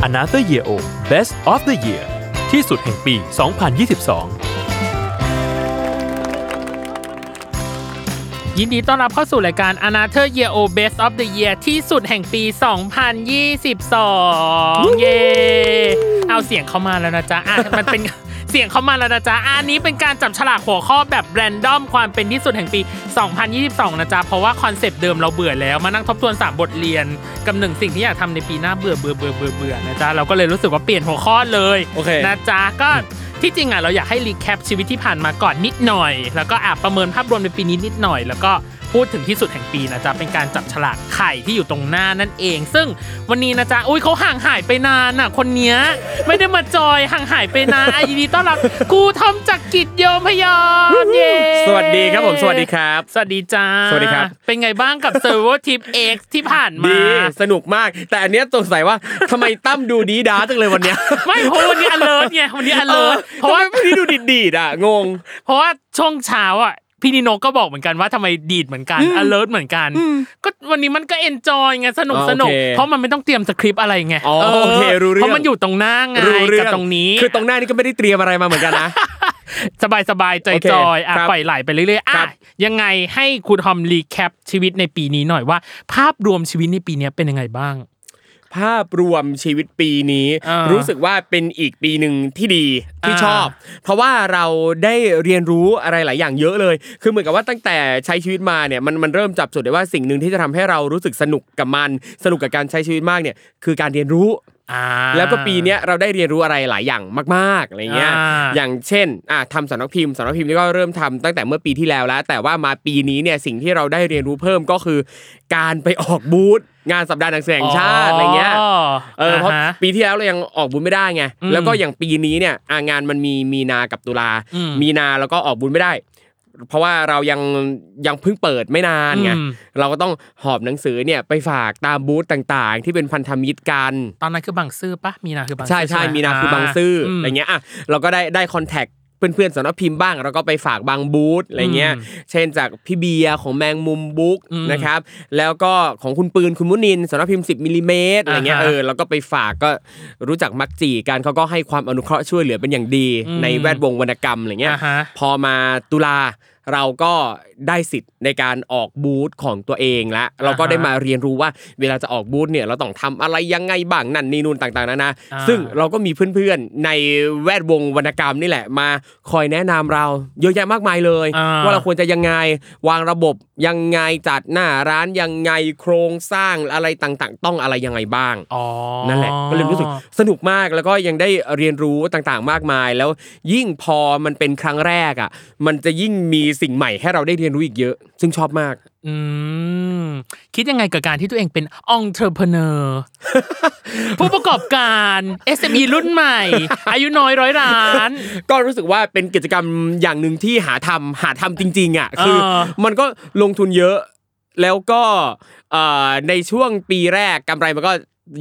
Another Year O Best of the Year ที่สุดแห่งปี 2022 ยินดีต้อนรับเข้าสู่รายการ Another Year O Best of the Year ที่สุดแห่งปี 2022 เย้ เอาเสียงเข้ามาแล้วนะจ๊ะอะมันเป็น เสียงเข้ามาแล้วนะจ๊ะอันนี้เป็นการจับฉลากหัวข้อแบบ random ความเป็นที่สุดแห่งปี 2022 นะจ๊ะ เพราะว่าคอนเซปต์เดิมเราเบื่อแล้ว มานั่งทบทวน 3 บทเรียนกับหนึ่งสิ่งที่อยากทำในปีหน้าเบื่อเบื่อเบื่อเบื่อเบื่อนะจ๊ะ เราก็เลยรู้สึกว่าเปลี่ยนหัวข้อเลยโอเคนะจ๊ะก็ที่จริงอะเราอยากให้ recap ชีวิตที่ผ่านมาก่อนนิดหน่อย แล้วก็อะประเมินภาพรวมในปีนี้นิดหน่อยแล้วก็ พูดถึงที่สุดแห่งปีนะจ๊ะเป็นการจับฉลากไข่ที่อยู่ตรงหน้านั่นเอง ซึ่งวันนี้นะจ๊ะอุ้ยเขาห่างหายไปนานอะ คนเนี้ยไม่ได้มาจอยห่างหายไปนานอะยินดีต้อนรับครูทอมจากกิจโยมพยอนเย้สวัสดีครับผมสวัสดีครับ สวัสดีจ้าสวัสดีครับ เป็นไงบ้างกับ Server Tip X ที่ผ่านมาดีสนุกมาก แต่อันเนี้ยสงสัยว่าทำไมตั้มดูดีด้าจังเลยวันเนี้ยไม่เพราะวันนี้ alert ไงวันนี้เออ alert เพราะว่าทำไมวันนี้ดูดีดีดๆอะงง เพราะว่าช่วงเช้าอะ พี่นิโนก็บอกเหมือนกันว่าทำไมดีดเหมือนกัน alert เหมือนกัน ก็วันนี้มันก็ enjoy ไงสนุกอ๋อสนุกโอเคเพราะมันไม่ต้องเตรียมสคริปต์อะไรไงอ๋อโอเครู้เรื่องเพราะมันอยู่ตรงหน้าไงรู้เรื่องกับตรงนี้ คือตรงหน้านี่ก็ไม่ได้เตรียมอะไรมาเหมือนกันนะสบายสบายๆจอยโอเคจอยอะครับปล่อยไหลไปเรื่อยๆครัอะบยังไงให้คุณทอม recap ชีวิตในปีนี้หน่อยว่า ภาพรวมชีวิตในปีนี้เป็นยังไงบ้าง ภาพรวมชีวิตปีนี้อ่ารู้รู้สึกว่าเป็นอีกปีหนึ่งที่ดีที่อ่าชอบ เพราะว่าเราได้เรียนรู้อะไรหลายอย่างเยอะเลย คือเหมือนกับว่าตั้งแต่ใช้ชีวิตมาเนี่ยมันมันเริ่มจับจุดได้ว่าสิ่งหนึ่งที่จะทำให้เรารู้สึกสนุกกับมัน สนุกกับการใช้ชีวิตมากเนี่ยคือการเรียนรู้อ่า แล้วก็ปีเนี้ยเราได้เรียนรู้อะไรหลายอย่างมากๆอะไรเงี้ยอ่าอย่างเช่นอะทำสำนักพิมพ์สำนักพิมพ์นี่ก็เริ่มทำตั้งแต่เมื่อปีที่แล้วแล้ว แต่ว่ามาปีนี้เนี่ยสิ่งที่เราได้เรียนรู้เพิ่มก็คือ การไปออกบูธงานสัปดาห์หนังสือแห่งชาติอะไรเงี้ย เออเพราะฮปีที่แล้วเรายังออกบุญไม่ได้ไงอืมแล้วก็อย่างปีนี้เนี่ยอะงานมันมีมีนากับตุลาอืมมีนาแล้วก็ออกบุญไม่ได้ เพราะว่าเรายังยังเพิ่งเปิดไม่นานไงอืมเราก็ต้องหอบหนังสือเนี่ยไปฝากตามบูธต่างๆ ที่เป็นพันธมิตรกันตอนนั้นคือบางซื่อปะมีนาคือบางซื่ใช่ใช่ไหมีนาคือบางซื่ออมอะไรเงี้ยอะเราก็ได้ได้คอนแทค เพื่อนๆสำนักพิมพ์บ้างเราก็ไปฝากบางบูธอะไรเงี้ยอืมเช่นจากพี่เบียร์ของแมงมุมบุ๊กอืมนะครับแล้วก็ของคุณปืนคุณมุนินสำนักพิมพ์ 10มิลลิเมตรอะไรเงี้ยอ่าฮะเออเราก็ไปฝากก็รู้จักมักจีกันเขาก็ให้ความอนุเคราะห์ช่วยเหลือเป็นอย่างดีอืมในแวดวงวรรณกรรมอะไรเงี้ยอ่าฮะพอมาตุลา เราก็ได้สิทธิ์ในการออกบูธของตัวเองและเราก็ได้มาเรียนรู้ว่าเวลาจะออกบูธเนี่ยเราต้องทำอะไรยังไงบ้างนั่นนี่นู่นต่างๆนานาอ่าซึ่งเราก็มีเพื่อนๆในแวดวงวรรณกรรมนี่แหละมาคอยแนะนำเราเยอะแยะมากมายเลยอ่าว่าเราควรจะยังไงวางระบบยังไงจัดหน้าร้านยังไงโครงสร้างอะไรต่างๆ ต้องอะไรยังไงบ้างอ๋อนั่นแหละก็เลยรู้สึกสนุกมากแล้วก็ยังได้เรียนรู้ต่างๆมากมาย แล้วยิ่งพอมันเป็นครั้งแรกอะมันจะยิ่งมีสิ่งใหม่ให้เราได้เรียนรู้อีกเยอะ ซึ่งชอบมาก อืมคิดยังไงกับการที่ตัวเองเป็น entrepreneur ผู้ประกอบการ SME รุ่นใหม่ อายุน้อยร้อยล้าน ก็รู้สึกว่าเป็นกิจกรรมอย่างหนึ่งที่หาทำหาทำจริง ๆอะคือเออมันก็ลงทุนเยอะแล้วก็เอ่อในช่วงปีแรกกำไรมันก็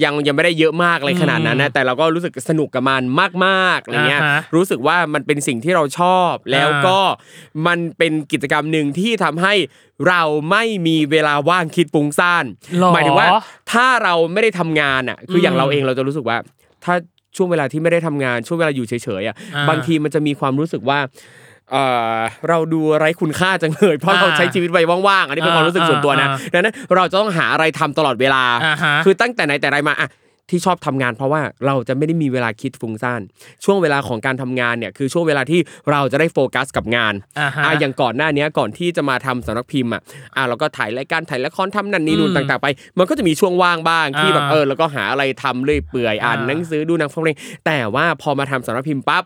ยังยังไม่ได้เยอะมากอะไรขนาดนั้นนะแต่เราก็รู้สึกสนุกกับมันมากๆอะไรเงี้ยอ่าฮะรู้สึกว่ามันเป็นสิ่งที่เราชอบ แล้วก็มันเป็นกิจกรรมหนึ่งที่ทำให้เราไม่มีเวลาว่างคิดฟุ้งซ่านหรอหมายถึงว่า ถ้าเราไม่ได้ทำงานอะคืออย่างอืมเราเองเราจะรู้สึกว่า ถ้าช่วงเวลาที่ไม่ได้ทำงานช่วงเวลาอยู่เฉยๆอะอ่าบางทีมันจะมีความรู้สึกว่า เอ่อเราดูไร้คุณค่าจังเลยเพราะอ่าเราใช้ชีวิตไว้ว่างๆอันนี้เป็นความรู้สึกส่วนตัวนะอ่าดังนั้นเราจะต้องหาอะไรทำตลอดเวลาอ่าฮะคือตั้งแต่ไหนแต่ไรมาอะที่ชอบทำงานเพราะว่าเราจะไม่ได้มีเวลาคิดฟุ้งซ่านช่วงเวลาของการทำงานเนี่ยคือช่วงเวลาที่เราจะได้โฟกัสกับงานอ่าฮะอะอย่างก่อนหน้านี้ก่อนที่จะมาทำสำนักพิมพ์อะอะเราก็ถ่ายรายการถ่ายละครทำนั่นนี่นู่นอืมต่าง ๆ ไป มันก็จะมีช่วงว่างบ้างที่แบบอ่าเออแล้วก็หาอะไรทำเรื่อยเปื่อยอ่านอ่าหนังสือดูหนังฟังเพลงแต่ว่าพอมาทำสำนักพิมพ์ปั๊บ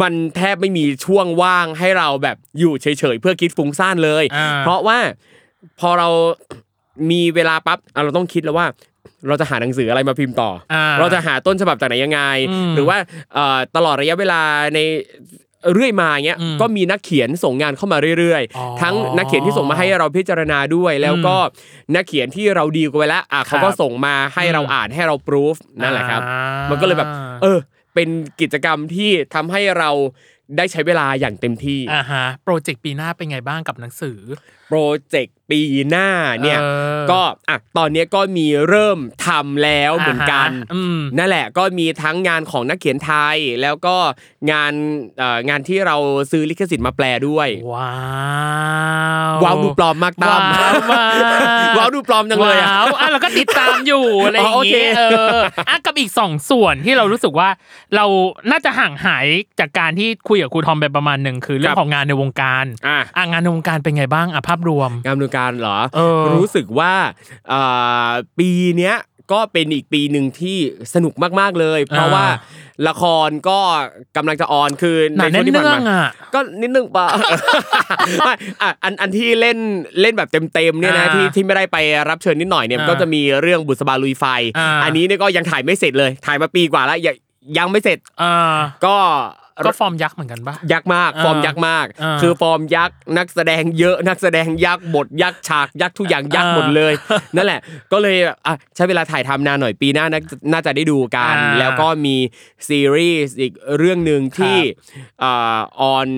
มันแทบไม่มีช่วงว่างให้เราแบบอยู่เฉยๆเพื่อคิดฟุ้งซ่านเลยอ่าเพราะว่าพอเรามีเวลาปั๊บอะเราต้องคิดแล้วว่า เราจะหาหนังสืออะไรมาพิมพ์ต่ออาเราจะหาต้นฉบับจากไหนยังไงอืมหรือว่าเอ่อตลอดระยะเวลาในเรื่อยมาเงี้ยอืมก็มีนักเขียนส่งงานเข้ามาเรื่อยอ๋อๆทั้งนักเขียนที่ส่งมาให้เราพิจารณาด้วย แล้วก็นักเขียนที่เราดีลกันไปแล้วอะเขาก็ครับส่งมาให้เราอืมอ่านให้เราพรูฟนั่นแหละครับอ่ามัมันก็เลยแบบ เออ เป็นกิจกรรมที่ทำให้เราได้ใช้เวลาอย่างเต็มที่อ่าฮะโปรเจกต์ปีหน้าเป็นไงบ้างกับหนังสือ รเจกต์ปีหน้าเนี่ยเออก็อะตอนนี้ก็มีเริ่มทำแล้วเหมือนกันอ่าฮะอืมนั่นแหละก็มีทั้งงานของนักเขียนไทย แล้วก็งานเอ่องานที่เราซื้อลิขสิทธิ์มาแปลด้วย ว้าวว้าวดูปลอมมากตั้มว้าวมากว้าวดูปลอมจังเลยอะว้าวอะเราก็ติดตามอยู่อะไรอย่างอ๋อโอเคเงี้ยเอออะกับอีกสองส่วนที่เรารู้สึกว่าเราน่าจะห่างหายจากการที่คุยกับครูทอมไปประมาณหนึ่งคือเรื่องของงานในวงการอะอะงานในวงการเป็นไงบ้างอะภาพรวมงานดำเนินการเหรอเออรู้สึกว่าเอ่อปีเนี้ยก็เป็นอีกปีหนึ่งที่สนุกมากๆเลย เพราะอ่าว่าละครก็กำลังจะออนคือหนาในแน่ช่วนงที่ผ่านเนื่องมาอะก็นิดนึงปะไม่อะอันอันที่เล่นเล่นแบบเต็มๆเนี่ยนะอ่าที่ที่ไม่ได้ไปรับเชิญนิดหน่อยเนี่ยอ่าก็จะมีเรื่องบุษบาลุยไฟอ่าอันนี้เนี่ยก็ยังถ่ายไม่เสร็จเลย ถ่ายมาปีกว่าแล้วยังยังไม่เสร็จอ่าก็ ก็ฟอร์มยักษ์เหมือนกันปะยักษ์มากอ่าฟอร์มยักษ์มากอ่าคือฟอร์มยักษ์นักแสดงเยอะนักแสดงยักษ์บทยักษ์ฉากยักษ์ทุกอย่างยักษ์อ่าหมดเลย นั่นแหละ ก็เลยแบบอะใช้เวลาถ่ายทำนานหน่อยปีหน้าน่าน่าจะได้ดูกันอ่าแล้วก็มีซีรีส์อีกเรื่องหนึ่งที่อ่า on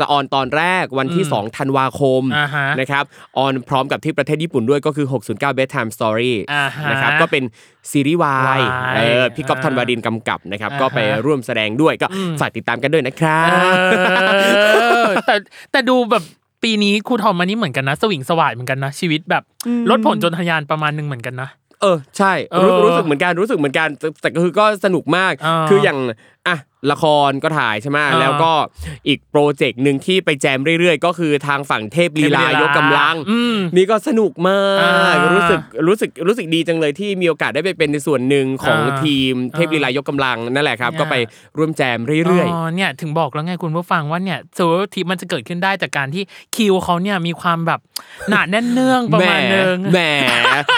จะ on ตอนแรกวันที่อืม2ธันวาคมอ่าฮะนะครับออนพร้อมกับที่ประเทศญี่ปุ่นด้วยก็คือ 609 bedtime story อ่าฮะนะครับก็เป็นซีรีส์วายวายเออพี่ก๊อฟอ่าธันวารินกำกับนะครับอ่าฮะก็ไปร่วมแสดงด้วยก็อืมฝากติดตามกันด้วยนะครับเออแต่แต่ดูแบบปีนี้ครูทอมมานี่เหมือนกันนะ สวิงสวายเหมือนกันนะ ชีวิตแบบลดผลจนทะยานประมาณหนึงเหมือนกันนะเออใช่เออรู้รู้สึกเหมือนกันรู้สึกเหมือนกันแต่แต่ก็คือก็สนุกมากอ่าคืออย่างอะละครก็ถ่ายใช่ไหมอ่าแล้วก็อีกโปรเจกต์หนึ่งที่ไปแจมเรื่อยๆ ก็คือทางฝั่งเทพลีลาเทพลีลายกกำลังอืมนี่ก็สนุกมาอ่การู้สึกรู้สึกรู้สึกดีจังเลยที่มีโอกาสได้ไปเป็นในส่วนหนึ่งของอ่าทีมเทพลีลายกกำลังนั่นแหละครับเนี่ยก็ไปร่วมแจมเรื่อยอ๋อเนี่ยถึงบอกแล้วไงคุณผู้ฟังว่าเนี่ยโซลทีมันจะเกิดขึ้นได้จากการที่คิวเขาเนี่ยมีความแบบหนาแน่นเนื่องปๆระแหมมาณนึงแหม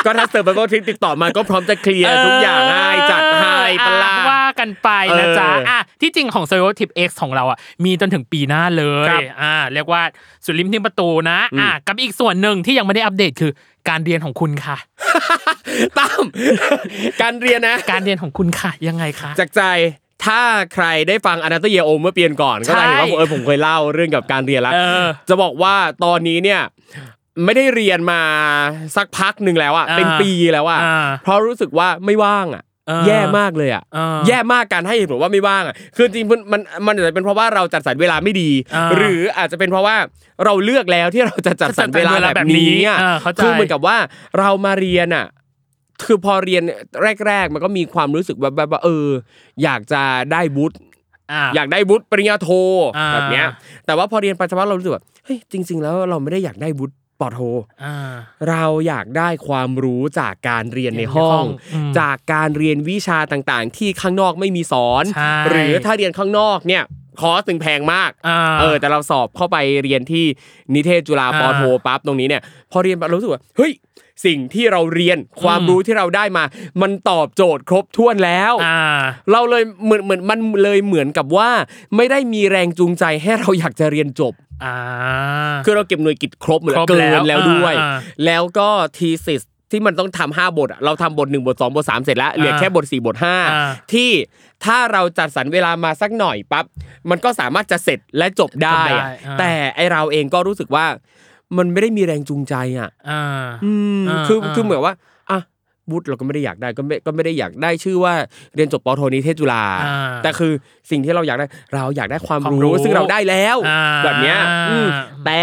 ก็ถ้าเซอร์ไ a เ t ทริติดต่อมาก็พร้อมจะเคลียร์ทุกอย่างให้จัดให้ปะลาอะว่ากันไปนะจ๊ะเอออ่อะที่จริงของ s e r o t i p X ของเราอะมีจนถึงปีหน้าเลยครับอ่าเรียกว่าสุดริมทิมประตูนะอะกับอีกส่วนหนึ่งที่ยังไม่ได้อัปเดตคือการเรียนของคุณค่ะตั้มการเรียนนะ การเรียนของคุณค่ะยังไงคะจากใจถ้าใครได้ฟังอนาตเยโอเมื่อปีก่อนก็จะเห็นว่าใช่เออผมเคยเล่าเรื่องกับการเรียนแล้วเออจะบอกว่าตอนนี้เนี่ยไม่ได้เรียนมาสักพักหนึ่งแล้วอะอ่าเป็นปีแล้วอะอ่าเพราะรู้สึกว่าไม่ว่างอะเออ แย่มากเลยอะเออแย่มากการให้เหตุผลว่าไม่ว่างอะคือจริงๆมันมันมันอาจจะเป็นเพราะว่าเราจัดสรรเวลาไม่ดีอ่าหรืออาจจะเป็นเพราะว่าเราเลือกแล้วที่เราจะจัดสรรเวลาจัดสรรเวลาแบบนี้อะแบบนี้อ่าเข้าใจคือเหมือนกับว่าเรามาเรียนอะคือพอเรียนแรก ๆ มันก็มีความรู้สึกแบบว่าเออ อยากจะได้บุตอะอยากได้วุฒิปริญญาโทอ่าแบบเนี้ยแต่ว่าพอเรียนไปสักพักเรารู้สึกว่าเฮ้ยจริง ๆ แล้วเราไม่ได้อยากได้วุฒิ ปอโทอ่าเราอยากได้ความรู้จากการเรียนในห้องอืมจากการเรียนวิชาต่างๆ ที่ข้างนอกไม่มีสอนใช่หรือถ้าเรียนข้างนอกเนี่ยคอร์สถึงแพงมากอ่าเออ แต่เราสอบเข้าไปเรียนที่นิเทศจุฬาอ่าปอโทปั๊บตรงนี้เนี่ย พอเรียนไปเรารู้สึกว่า เฮ้ย สิ่งที่เราเรียนความอืมรู้ที่เราได้มา มันตอบโจทย์ครบถ้วนแล้วอ่าเราเลยเหมือนเหมือนมันเลยเหมือนกับว่า ไม่ได้มีแรงจูงใจให้เราอยากจะเรียนจบอ่าคือเราเก็บหน่วยกิจครบหมดครแล้วบเกิแล้วนแล้วด้วยอ่าแล้วก็ทีสิสที่มันต้องทำห้าบทอะเราทำบทหนึ่งบทสองบทสามเสร็จแล้วเหลือแค่บทสี่บทห้าอ่าที่ถ้าเราจัดสรรเวลามาสักหน่อยปั๊บมันก็สามารถจะเสร็จและจบได้อะจบได้อ่าแต่ไอเราเองก็รู้สึกว่า มันไม่ได้มีแรงจูงใจอะอ่าอืมอ่าคืออ่าคือเหมือนว่าอะวุฒิเราก็ไม่ได้อยากได้ก็ไม่ก็ไม่ได้อยากได้ชื่อว่าเรียนจบปอโทนิเทศจุฬาอ่าแต่คือสิ่งที่เราอยากได้เราอยากได้ความความรู้รู้ซึ่งเราได้แล้วอ่าแบบเนี้ยอืมแต่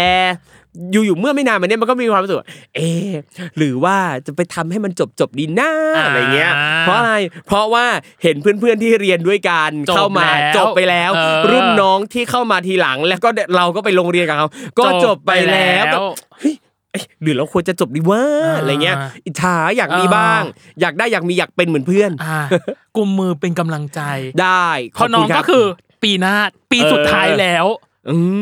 อยู่ๆเมื่อไม่นานมาเนี้ยมันก็มีความรู้สึกว่าเอะหรือว่าจะไปทำให้มันจบจบๆดีนะอะไรเงี้ย เพราะอะไรเพราะว่าเห็นเพื่อนๆที่เรียนด้วยกันจบเข้ามาแล้วจบไปแล้วเออรุ่นน้องที่เข้ามาทีหลัง แล้วก็เราก็ไปโรงเรียนกับเขาก็จบไปแล้วแบบเฮ้ยเอ้ยหรือเราควรจะจบดีวะอ่าอะไรเงี้ย อิจฉาอยากมีอ่าบ้าง อยากได้อยากมีอยากเป็นเหมือนเพื่อนอ่ากุมมือเป็นกำลังใจได้เพราะน้องขบณรัก็บคือปีหน้าปีสุดท้ายแล้วม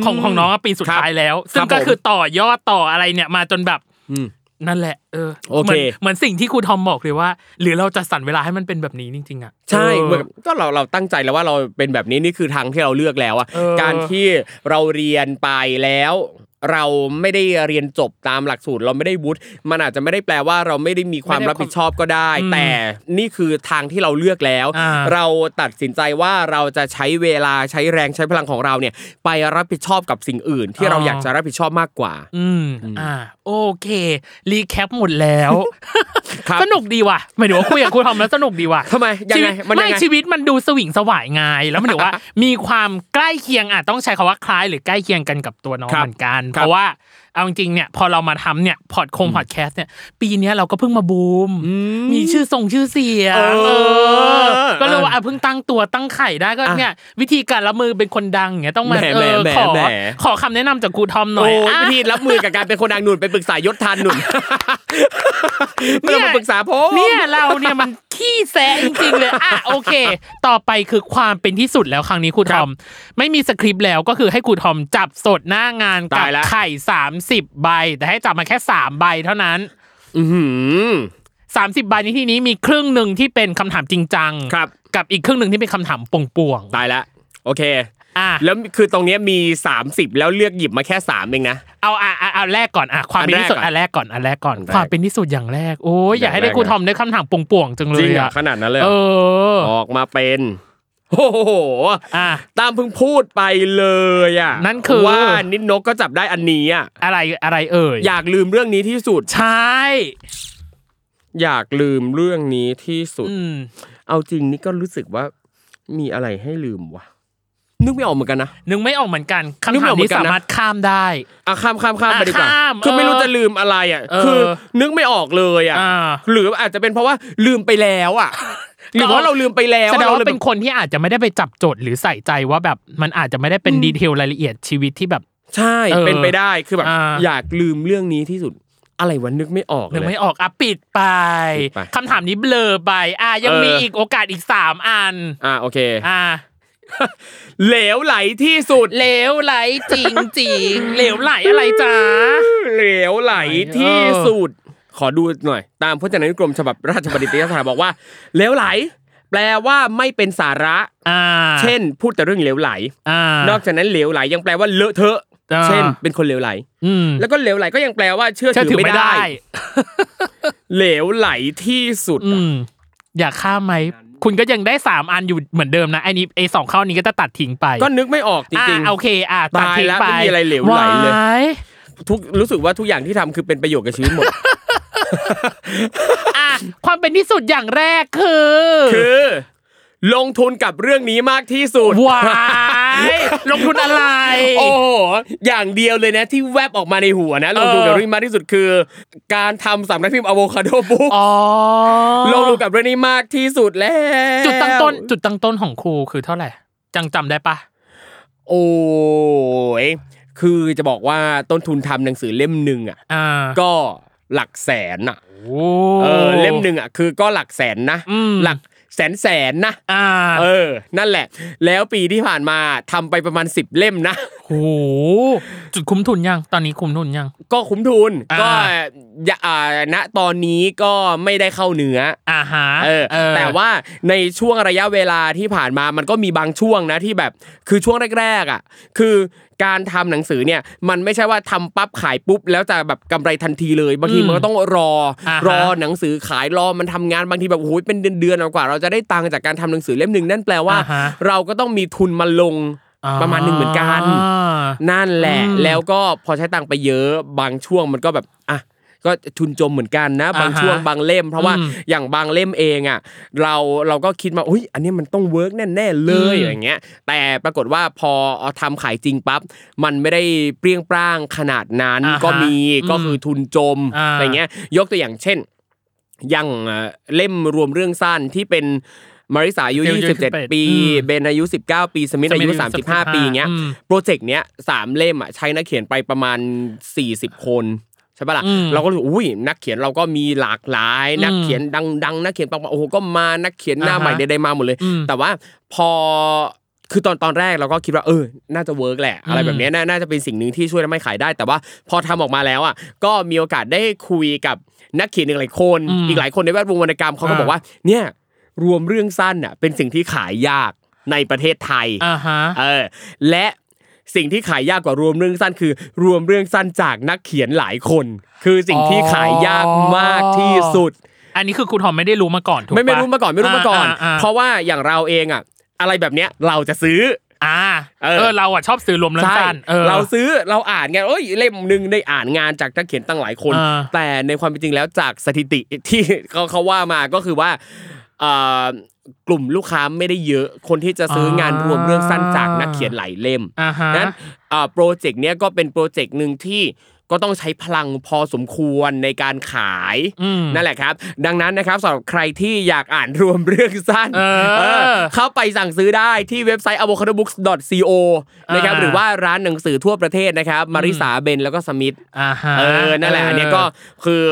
ของของน้องอะปีสุดครับท้ายแล้ว ซึ่ครังบก็ผมคือต่อยอดต่ออะไรเนี่ยมาจนแบบอืมนั่นแหละเออโอเคหมืนเหมือนสิ่งที่ครูทอมบอกเลยว่า หรือเราจะสั่นเวลาให้มันเป็นแบบนี้จริง ๆอะใช่เออเหมือนกับก็เราเราตั้งใจแล้วว่าเราเป็นแบบนี้นี่คือทางที่เราเลือกแล้วอะเออการที่เราเรียนไปแล้ว เราไม่ได้เรียนจบตามหลักสูตร เราไม่ได้วุฒิมันอาจจะไม่ได้แปลว่าเราไม่ได้มีความไม่ได้รับผิดชอบก็ได้อืมแต่นี่คือทางที่เราเลือกแล้วอ่าเราตัดสินใจว่าเราจะใช้เวลาใช้แรงใช้พลังของเราเนี่ย ไปรับผิดชอบกับสิ่งอื่น ที่เราอยากจะรับผิดชอบมากกว่า อืมอ่าโอเครีแคปหมดแล้วครับสนุกดีว่ะหมายถึงว่าคุยกับครูทอมแล้วสนุกดีว่ะทำไมยังชีไงวิตมันยังไม่ไงชีวิตมันดูสวิงสวายไงแล้วมันถือว่า มีความใกล้เคียงอะต้องใช้คำว่าคล้ายหรือใกล้เคียงกันกับตัวน้องครับเหมือนกันครับเพราะว่าเอาจริงๆเนี่ยพอเรามาทำเนี่ยพอดคงพอดแคสต์เนี่ยปีเนี้ยเราก็เพิ่งมาบูมมีชื่อทรงชื่อเสียงเออเออก็เลยว่าอะเพิ่งตั้งตัวตั้งไข่ได้ก็อะเนี่ยวิธีการรับมือเป็นคนดังอย่างเงี้ยต้องมาแหมเออแหมขอแหมขอคำแนะนำจากครูทอมหน่โอ้อยยอะวิธีรับมือกับการเป็นคนดังหนุนไปปรึกษายศทันหนุนไม่ต้องมาปรึกษาผมเนี่ยเราเนี่ยมัน ขี้แซะจริงๆเลยอะโอเค ต่อไปคือความเป็นที่สุดแล้วครั้งนี้ครูทอม ไม่มีสคริปต์แล้วก็คือให้ครูทอมจับสดหน้างานกับตายละไข่30ใบ แต่ให้จับมาแค่3ใบเท่านั้น อื้อหือ30ใบในที่นี้มีครึ่งหนึ่งที่เป็นคำถามจริงจังครับกับอีกครึ่งหนึ่งที่เป็นคำถามป่วงตายละโอเคๆ อะแล้วคือตรงเนี้ยมี 30 แล้วเลือกหยิบมาแค่3เองนะ เอาอะอะเอาแรกก่อนอะความเป็นที่สุดอัอันนแรแรกกก่ก่ออนนอันแรกก่อนอันแรกความเป็นที่สุดอย่างแรกโอ้ยอยากให้ได้อย่างแรกครูทอมได้คำถามป่วงๆจังเลจริยงเหรออะขนาดนั้นเลยเหรเอออออกมาเป็นโอ้โหอะ ตามเพิ่งพูดไปเลยอะนั่นคือ ว่านิดนกก็จับได้อันนี้อะอะไรอะไรเอ่ยอยากลืมเรื่องนี้ที่สุด ใช่อยากลืมเรื่องนี้ที่สุด อืมเอาจริงนี่ก็รู้สึกว่ามีอะไรให้ลืมวะ นึกไม่ออกเหมือนกันนะ นึกไม่ออกเหมือนกันนึกคำไม่ถาอมอกเหมืนี้อนกันนะสามารถข้ามได้อะข้ามข้ามข้ามไปดีกว่าอะข้ามคือไม่รู้เออจะลืมอะไรอะเออคือนึกไม่ออกเลยอะอ่าหรืออาจจะเป็นเพราะว่าลืมไปแล้วอะหรือว่าเราลืมไปแล้วแสดงเราว่าเลยเป็นคนที่อาจจะไม่ได้ไปจับโจทย์หรือใส่ใจว่าแบบมันอาจจะไม่ได้เป็นดีเทลรายละเอียดชีวิตที่แบบ ใช่เออเป็นไปได้คือแบบอ่าอยากลืมเรื่องนี้ที่สุดอะไรวะนึกไม่ออกนึกเลยไม่ออกอะปิดไปปิดไปคำถามนี้เบลอไป อะยังเออมีอีกโอกาสอีกสามอัน อ่าโอเค อะ เหลวไหลที่สุด เหลวไหลจริงจริงๆเหลวไหลอะไรจ๊ะเหลวไหลที่สุด ขอดูหน่อย ตามพจนานุกรมฉบับราชบัณฑิตยสถานบอกว่าเหลวไหล แปลว่าไม่เป็นสาระอ่าเช่น พูดแต่เรื่องเหลวไหลอ่านอกจากนั้นเหลวไหลยังแปลว่าเลอะเทอะอ่าเช่น เป็นคนเหลวไหลอืมแล้วก็เหลวไหลก็ยังแปลว่าเชื่อเชื่อถืถืออไม่ไม่ได้ได้ เหลวไหลที่สุดอืมอยากข้ามไหม คุณก็ยังได้สามอันอยู่เหมือนเดิมนะไอ้นี้ไอ้สองข้อนี้ก็จะตัดทิ้งไปก็นึกไม่ออกจริงอะโอเคอะตัดทิ้งตายแล้วไปไม่มีอะไรเหลวไหลเลยว้ายๆทุกรู้สึกว่าทุกอย่างที่ทำคือเป็นประโยชน์กับชีวิตหมดอะความเป็นที่สุดอย่างแรกคือ คือ ลงทุนกับเรื่องนี้มากที่สุดว้าย ลงทุนอะไร โอ้โหอย่างเดียวเลยนะที่แวบออกมาในหัวนะลงทุนกับเรื่องนี้มากที่สุดคือ การทำสำนักพิมพ์อะโวคาโดบุ๊กอ๋อลงทุนกับเรื่องนี้มากที่สุดแล้วจุดตั้งต้น จุดตั้งต้นของครูคือเท่าไหร่จังจำได้ปะโอ้ยคือจะบอกว่าต้นทุนทำหนังสือเล่มหนึ่งอะอ่าก็หลักแสนอะโอ้เออเล่มหนึ่งอะคือก็หลักแสนนะอืมหลัก แสนแสนนะอ่าเออ นั่นแหละ แล้วปีที่ผ่านมาทำไปประมาณสิบเล่มนะ โหจุดคุ้มทุนยัง ตอนนี้คุ้มทุนยัง ก็คุ้มทุนอ่าก็อย่าอ่าณตอนนี้ก็ไม่ได้เข้าเนื้ออ่าฮะเออ แต่ว่าในช่วงระยะเวลาที่ผ่านมามันก็มีบางช่วงนะที่แบบ คือช่วงแรกๆอะ คือการทำหนังสือเนี่ยมันไม่ใช่ว่าทำปั๊บขายปุ๊บแล้วจะแบบกำไรทันทีเลยบางทีอืมมันก็ต้องรออ่าฮะรอหนังสือขายรอมันทำงานบางทีแบบโอ้โหเป็นเดือนๆกว่า เราจะได้ตังค์จากการทำหนังสือเล่มหนึ่งนั่นแปลว่าอ่าฮะเราก็ต้องมีทุนมาลง ประมาณหนึ่งเหมือนกันอ่านั่นแหละอืมแล้วก็พอใช้ตังค์ไปเยอะบางช่วงมันก็แบบอะก็ทุนจมเหมือนกันนะ บางอ่าฮะช่วงบางเล่ม เพราะว่าอืมอย่างบางเล่มเองอะเราเราก็คิดมาอุ้ยอันนี้มันต้อง work แน่ๆเลยอืมอย่างเงี้ย แต่ปรากฏว่าพอเอาทำขายจริงปั๊บมันไม่ได้เปรี้ยงปร้างขนาดนั้นอ่าฮะก็มีก็อืมคือทุนจมอ่าอะไรเงี้ย ยกตัวอย่างเช่น อย่างเอ่อเล่มรวมเรื่องสั้นที่เป็น มาริสาอายุอายุ27 ปีอืมเบนอายุ 19 ปี สมิธอายุสมิธอายุ35 ปีเงี้ยอืมโปรเจกต์เนี้ยสามเล่มอะใช้นักเขียนไปประมาณ 40 คนใช่ปะล่ะอืมเราก็รู้สึกอุ้ยนักเขียนเราก็มีหลากหลาย นักเขียนดังๆ นักเขียนปังๆโอ้โหก็มานักเขียนหน้าอ่าฮะใหม่ใดๆมาหมดเลยอืมแต่ว่าพอคือตอนตอนแรกเราก็คิดว่าเออ น่าจะเวิร์กแหละ อะไรแบบเนี้ยน่าน่าจะเป็นสิ่งหนึ่งที่ช่วยทำให้ขายได้ แต่ว่าพอทำออกมาแล้วอะก็มีโอกาสได้คุยกับนักเขียนอีกหลายคนอืมอีกหลายคนในแวดวงวรรณกรรมเขาก็อ่าบอกว่าเนี่ย รวมเรื่องสั้นอะเป็นสิ่งที่ขายยากในประเทศไทยอ่าฮะเออและสิ่งที่ขายยากกว่ารวมเรื่องสั้นคือ รวมเรื่องสั้นจากนักเขียนหลายคน คือสิ่งที่ขายยากมากที่สุด อันนี้คือครูทอมไม่ได้รู้มาก่อนถูกปะไม่ไม่รู้มาก่อนไม่รู้มาก่อนาเพราะว่าอย่างเราเองอะ อะไรแบบเนี้ยเราจะซื้ออ่าเออเออเราอะชอบซื้อรวมเรื่องใช่สั้นออเราซื้อเราอ่านไงเอ้ยเล่มหนึ่งได้อ่านงานจากนักเขียนตั้งหลายคนอ่าแต่ในความเป็นจริงแล้วจากสถิติที่เขาเขาว่ามาก็คือว่าเอ่อ กลุ่มลูกค้าไม่ได้เยอะ คนที่จะซื้องานรวมเรื่องสั้นจากนักเขียนหลายเล่มอ่าฮะนั้นอ่าโปรเจกต์เนี้ยก็เป็นโปรเจกต์หนึ่งที่ ก็ต้องใช้พลังพอสมควรในการขายอืมนั่นแหละครับ ดังนั้นนะครับสำหรับใครที่อยากอ่านรวมเรื่องสั้นเออเออเข้าไปสั่งซื้อได้ที่เว็บไซต์ avocadobooks.co นะครับอ่าหรือว่าร้านหนังสือทั่วประเทศนะครับมาริสาเบนแล้วก็สมิธอ่าฮะเออนั่นแหละอันเนี้ยก็คือ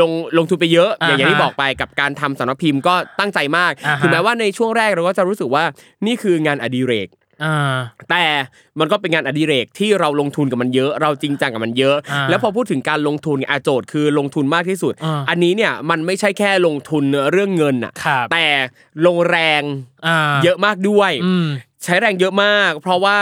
ลงลงทุนไปเยอะอย่างอ่าฮะอย่างที่บอกไปกับการทำสำนักพิมพ์ก็ตั้งใจมากอ่าฮะถึงแม้ว่าในช่วงแรกเราก็จะรู้สึกว่านี่คืองานอดิเรกอ่า แต่มันก็เป็นงานอดิเรกที่เราลงทุนกับมันเยอะ เราจริงจังกับมันเยอะอ่าแล้วพอพูดถึงการลงทุนอาโจทย์คือลงทุนมากที่สุดอ่าอันนี้เนี่ยมันไม่ใช่แค่ลงทุนเรื่องเงินอะครับแต่ลงแรงอ่าเยอะมากด้วยอืม ใช้แรงเยอะมาก เพราะว่า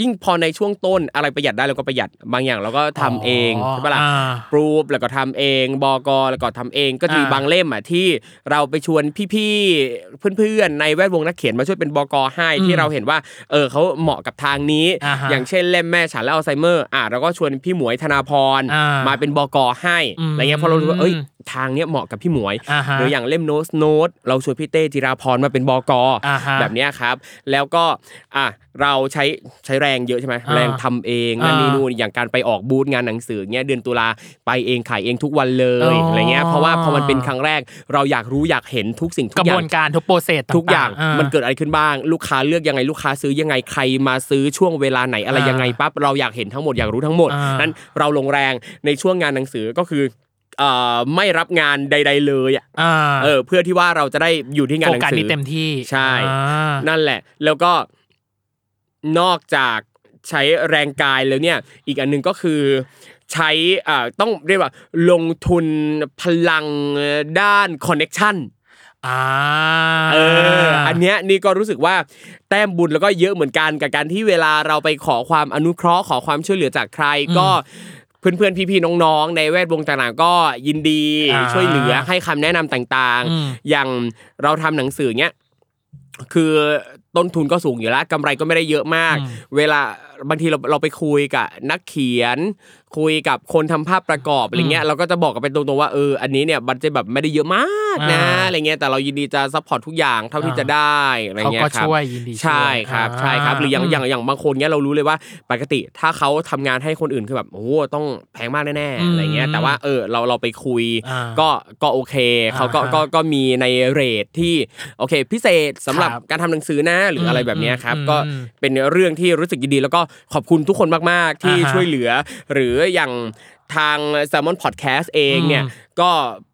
ยิ่งพอในช่วงต้นอะไรประหยัดได้เราก็ประหยัดบางอย่างเราก็ทำเองใช่ปะล่ะอ่าปรูปแล้วก็ทำเองบอกอแล้วก็ทำเองก็จะมีอ่าบางเล่มอะที่เราไปชวนพี่ๆเพื่อนๆในแวดวงนักเขียนมาช่วยเป็นบอกอให้ที่เราเห็นว่าเออเขาเหมาะกับทางนี้อ่าฮะอย่างเช่นเล่มแม่ฉันและอัลไซเมอร์อะเราก็ชวนพี่หมวยธนาพรอ่ามาเป็นบอกอให้อืมอะไรเงี้ยเพราะเรารู้ว่าเอ้ยทางเนี้ยเหมาะกับพี่หมวยอ่าฮะหรืออย่างเล่มโน้ตโน้ตเราชวนพี่เต้จิราพรมาเป็นบอกออ่าฮะแบบเนี้ยครับ แล้วก็อะเราใช้ใช้แรงเยอะใช่ไหมอ่าแรงทำเองนั่นอ่านี่นู่นอย่างการไปออกบูธงานหนังสือเงี้ยเดือนตุลาไปเองขายเองทุกวันเลอ๋ยอออะไรเงี้ยเพราะว่าพอมันเป็นครั้งแรกเราอยากรู้อยากเห็นทุกสิ่งทุกกระอย่าบวงนการทุกโปรเซสทุกอย่างต่ๆมันเกิดอะไรขึ้นบ้าง ลูกค้าเลือกยังไงลูกค้าซื้อยังไงใครมาซื้อช่วงเวลาไหนอะไรอ่ายัยังไงปั๊บเราอยากเห็นทั้งหมดอยากรู้ทั้งหมดอ่านั้นเราลงแรงในช่วงงานหนังสือก็คือเอ่อ ไม่รับงานใด ๆ เลยอะอ่าเออ เพื่อที่ว่าเราจะได้อยู่ที่งานโฟหนังกัสสือนี้เต็มที่ใช่อ่านั่นแหละ แล้วก็นอกจากใช้แรงกายแล้วเนี่ย อีกอันหนึงก็คือใช้อ่าต้องเรียกว่า ลงทุนพลังด้านคอนเน็ชันอ่าเอออันเนี้ยนี่ก็รู้สึกว่าแต้มบุญแล้วก็เยอะเหมือนกันกับการที่เวลาเราไปขอความอนุเคราะห์ขอความช่วยเหลือจากใครก็ เพื่อนๆพี่ๆน้องๆ ในแวดวงต่างๆก็ยินดีอ่าช่วยเหลือให้คำแนะนำต่างอืมๆอย่างเราทำหนังสือเนี้ยคือต้นทุนก็สูงอยู่แล้วกำไรก็ไม่ได้เยอะมากอืมเวลาบางทีเราเราไปคุยกับนักเขียนคุยกับคนทำภาพประกอบอะไรเงี้ยเราก็จะบอกกันไปตรงๆว่าเอออันนี้เนี่ย budget แบบไม่ได้เยอะมากนะอ่าอะไรเงี้ยแต่เรายินดีจะ support ทุกอย่างเท่าที่อ่าจะได้อะไรเขาเงี้ยก็ครับช่วยยินดีใช่วยครับอ่าใช่ครับหรืออย่างมอย่างอย่างบางคนเนี้ยเรารู้เลยว่าปกติถ้าเขาทำงานให้คนอื่นคือแบบโอ้โหต้องแพงมากแน่อืมๆอะไรเงี้ยแต่ว่าเออเราเราไปคุยอ่าก็ก็โอเคเขาก็อ่าฮะก็ก็มีในเรทที่โอเค พิเศษสำหรับครับการทำหนังสือนะหรืออะไรแบบเนี้ยครับอืมก็อืมเป็นเรื่องที่รู้สึกยินดีแล้วก็ขอบคุณทุกคนมากๆที่อ่าฮะช่วยเหลือหรืออย่างทาง s ซ l m o n Podcast เองเนี่ยอืมก็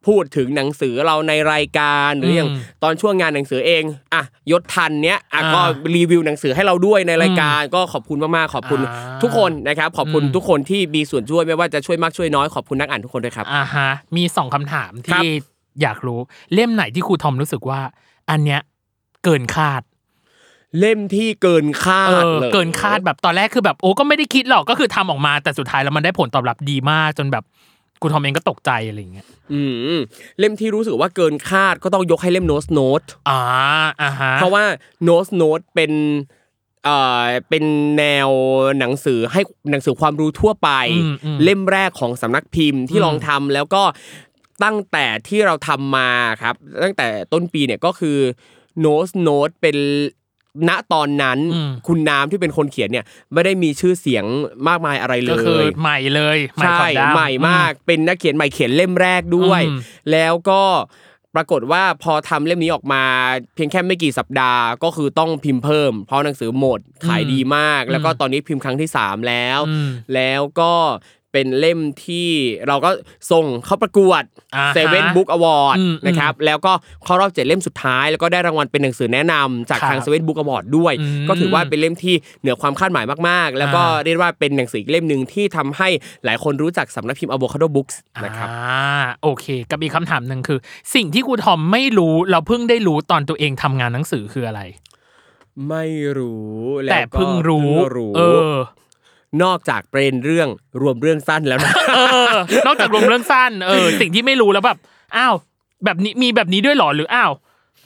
พูดถึงหนังสือเราในรายการหรืออย่างอืมตอนช่วงงานหนังสือเองอะยศทันเนี้ยอะอ่าก็รีวิวหนังสือให้เราด้วยในรายการ ก็ขอบคุณมากๆขอบคุณอ่าทุกคนนะครับขอบคุณอืมทุกคนที่มีส่วนช่วยไม่ว่าจะช่วยมากช่วยน้อยขอบคุณนักอ่านทุกคนด้วยครับอ่าฮะมีสองคำถามครับที่อยากรู้เล่มไหนที่ครูทอมรู้สึกว่า อันเนี้ยเกินคาด เล่มที่เกินคาเอดอเลยเกินคาดแบบตอนแรกคือแบบโอ้ก็ไม่ได้คิดหรอกก็คือทำออกมา แต่สุดท้ายแล้วมันได้ผลตอบรับดีมากจนแบบครูทอมเองก็ตกใจอะไรอย่างเงี้ยอืมเล่มที่รู้สึกว่าเกินคาดก็ต้องยกให้เล่มโนสโนตอ่าอ่าฮะเพราะว่าโนสโนตเป็นเอ่อเป็นแนวหนังสือให้หนังสือความรู้ทั่วไปอืมอืมเล่มแรกของสำนักพิมพ์ที่อืมลองทำแล้วก็ตั้งแต่ที่เราทำมาครับ ตั้งแต่ต้นปีเนี่ยก็คือโน้ตโน้ตเป็น ณตอนนั้นอืมคุณน้ำที่เป็นคนเขียนเนี่ยไม่ได้มีชื่อเสียงมากมายอะไรเลยก็คือใหม่เลยใหม่ใช่ขาวดำใหม่มาก เป็นนักเขียนใหม่เขียนเล่มแรกด้วยอืมแล้วก็ปรากฏว่าพอทำเล่มนี้ออกมา เพียงแค่ไม่กี่สัปดาห์ก็คือต้องพิมพ์เพิ่ม เพราะหนังสือหมดขายดีมาก แล้วก็ตอนนี้พิมพ์ครั้งที่ 3 แล้วอืมแล้วก็ เป็นเล่มที่เราก็ส่งเข้าประกวดอ่าฮะ Seven Book Award อืมนะครับแล้วก็เข้ารอบเจ็ดเล่มสุดท้าย แล้วก็ได้รางวัลเป็นหนังสือแนะนำจากครับทาง Seven Book Award ด้วยอืมก็ถือว่าเป็นเล่มที่เหนือความคาดหมายมากๆ แล้วก็อ่าเรียกว่าเป็นหนังสืออีกเล่มหนึ่งที่ทำให้หลายคนรู้จักสำนักพิมพ์ Avocado Books นะครับอ่าโอเค กับอีกคำถามหนึ่งคือ สิ่งที่ครูทอมไม่รู้เราเพิ่งได้รู้ตอนตัวเองทำงานหนังสือคืออะไร ไม่รู้ล้วแต่ก็เพิ่งรู้เพิ่งรู้เออ นอกจากเป็นเรื่องรวมเรื่องสั้นแล้วนะเออนอกจากรวมเรื่องสั้นเออสิ่งที่ไม่รู้แล้วแบบอ้าวแบบนี้มีแบบนี้ด้วยเหรอหรืออ้าว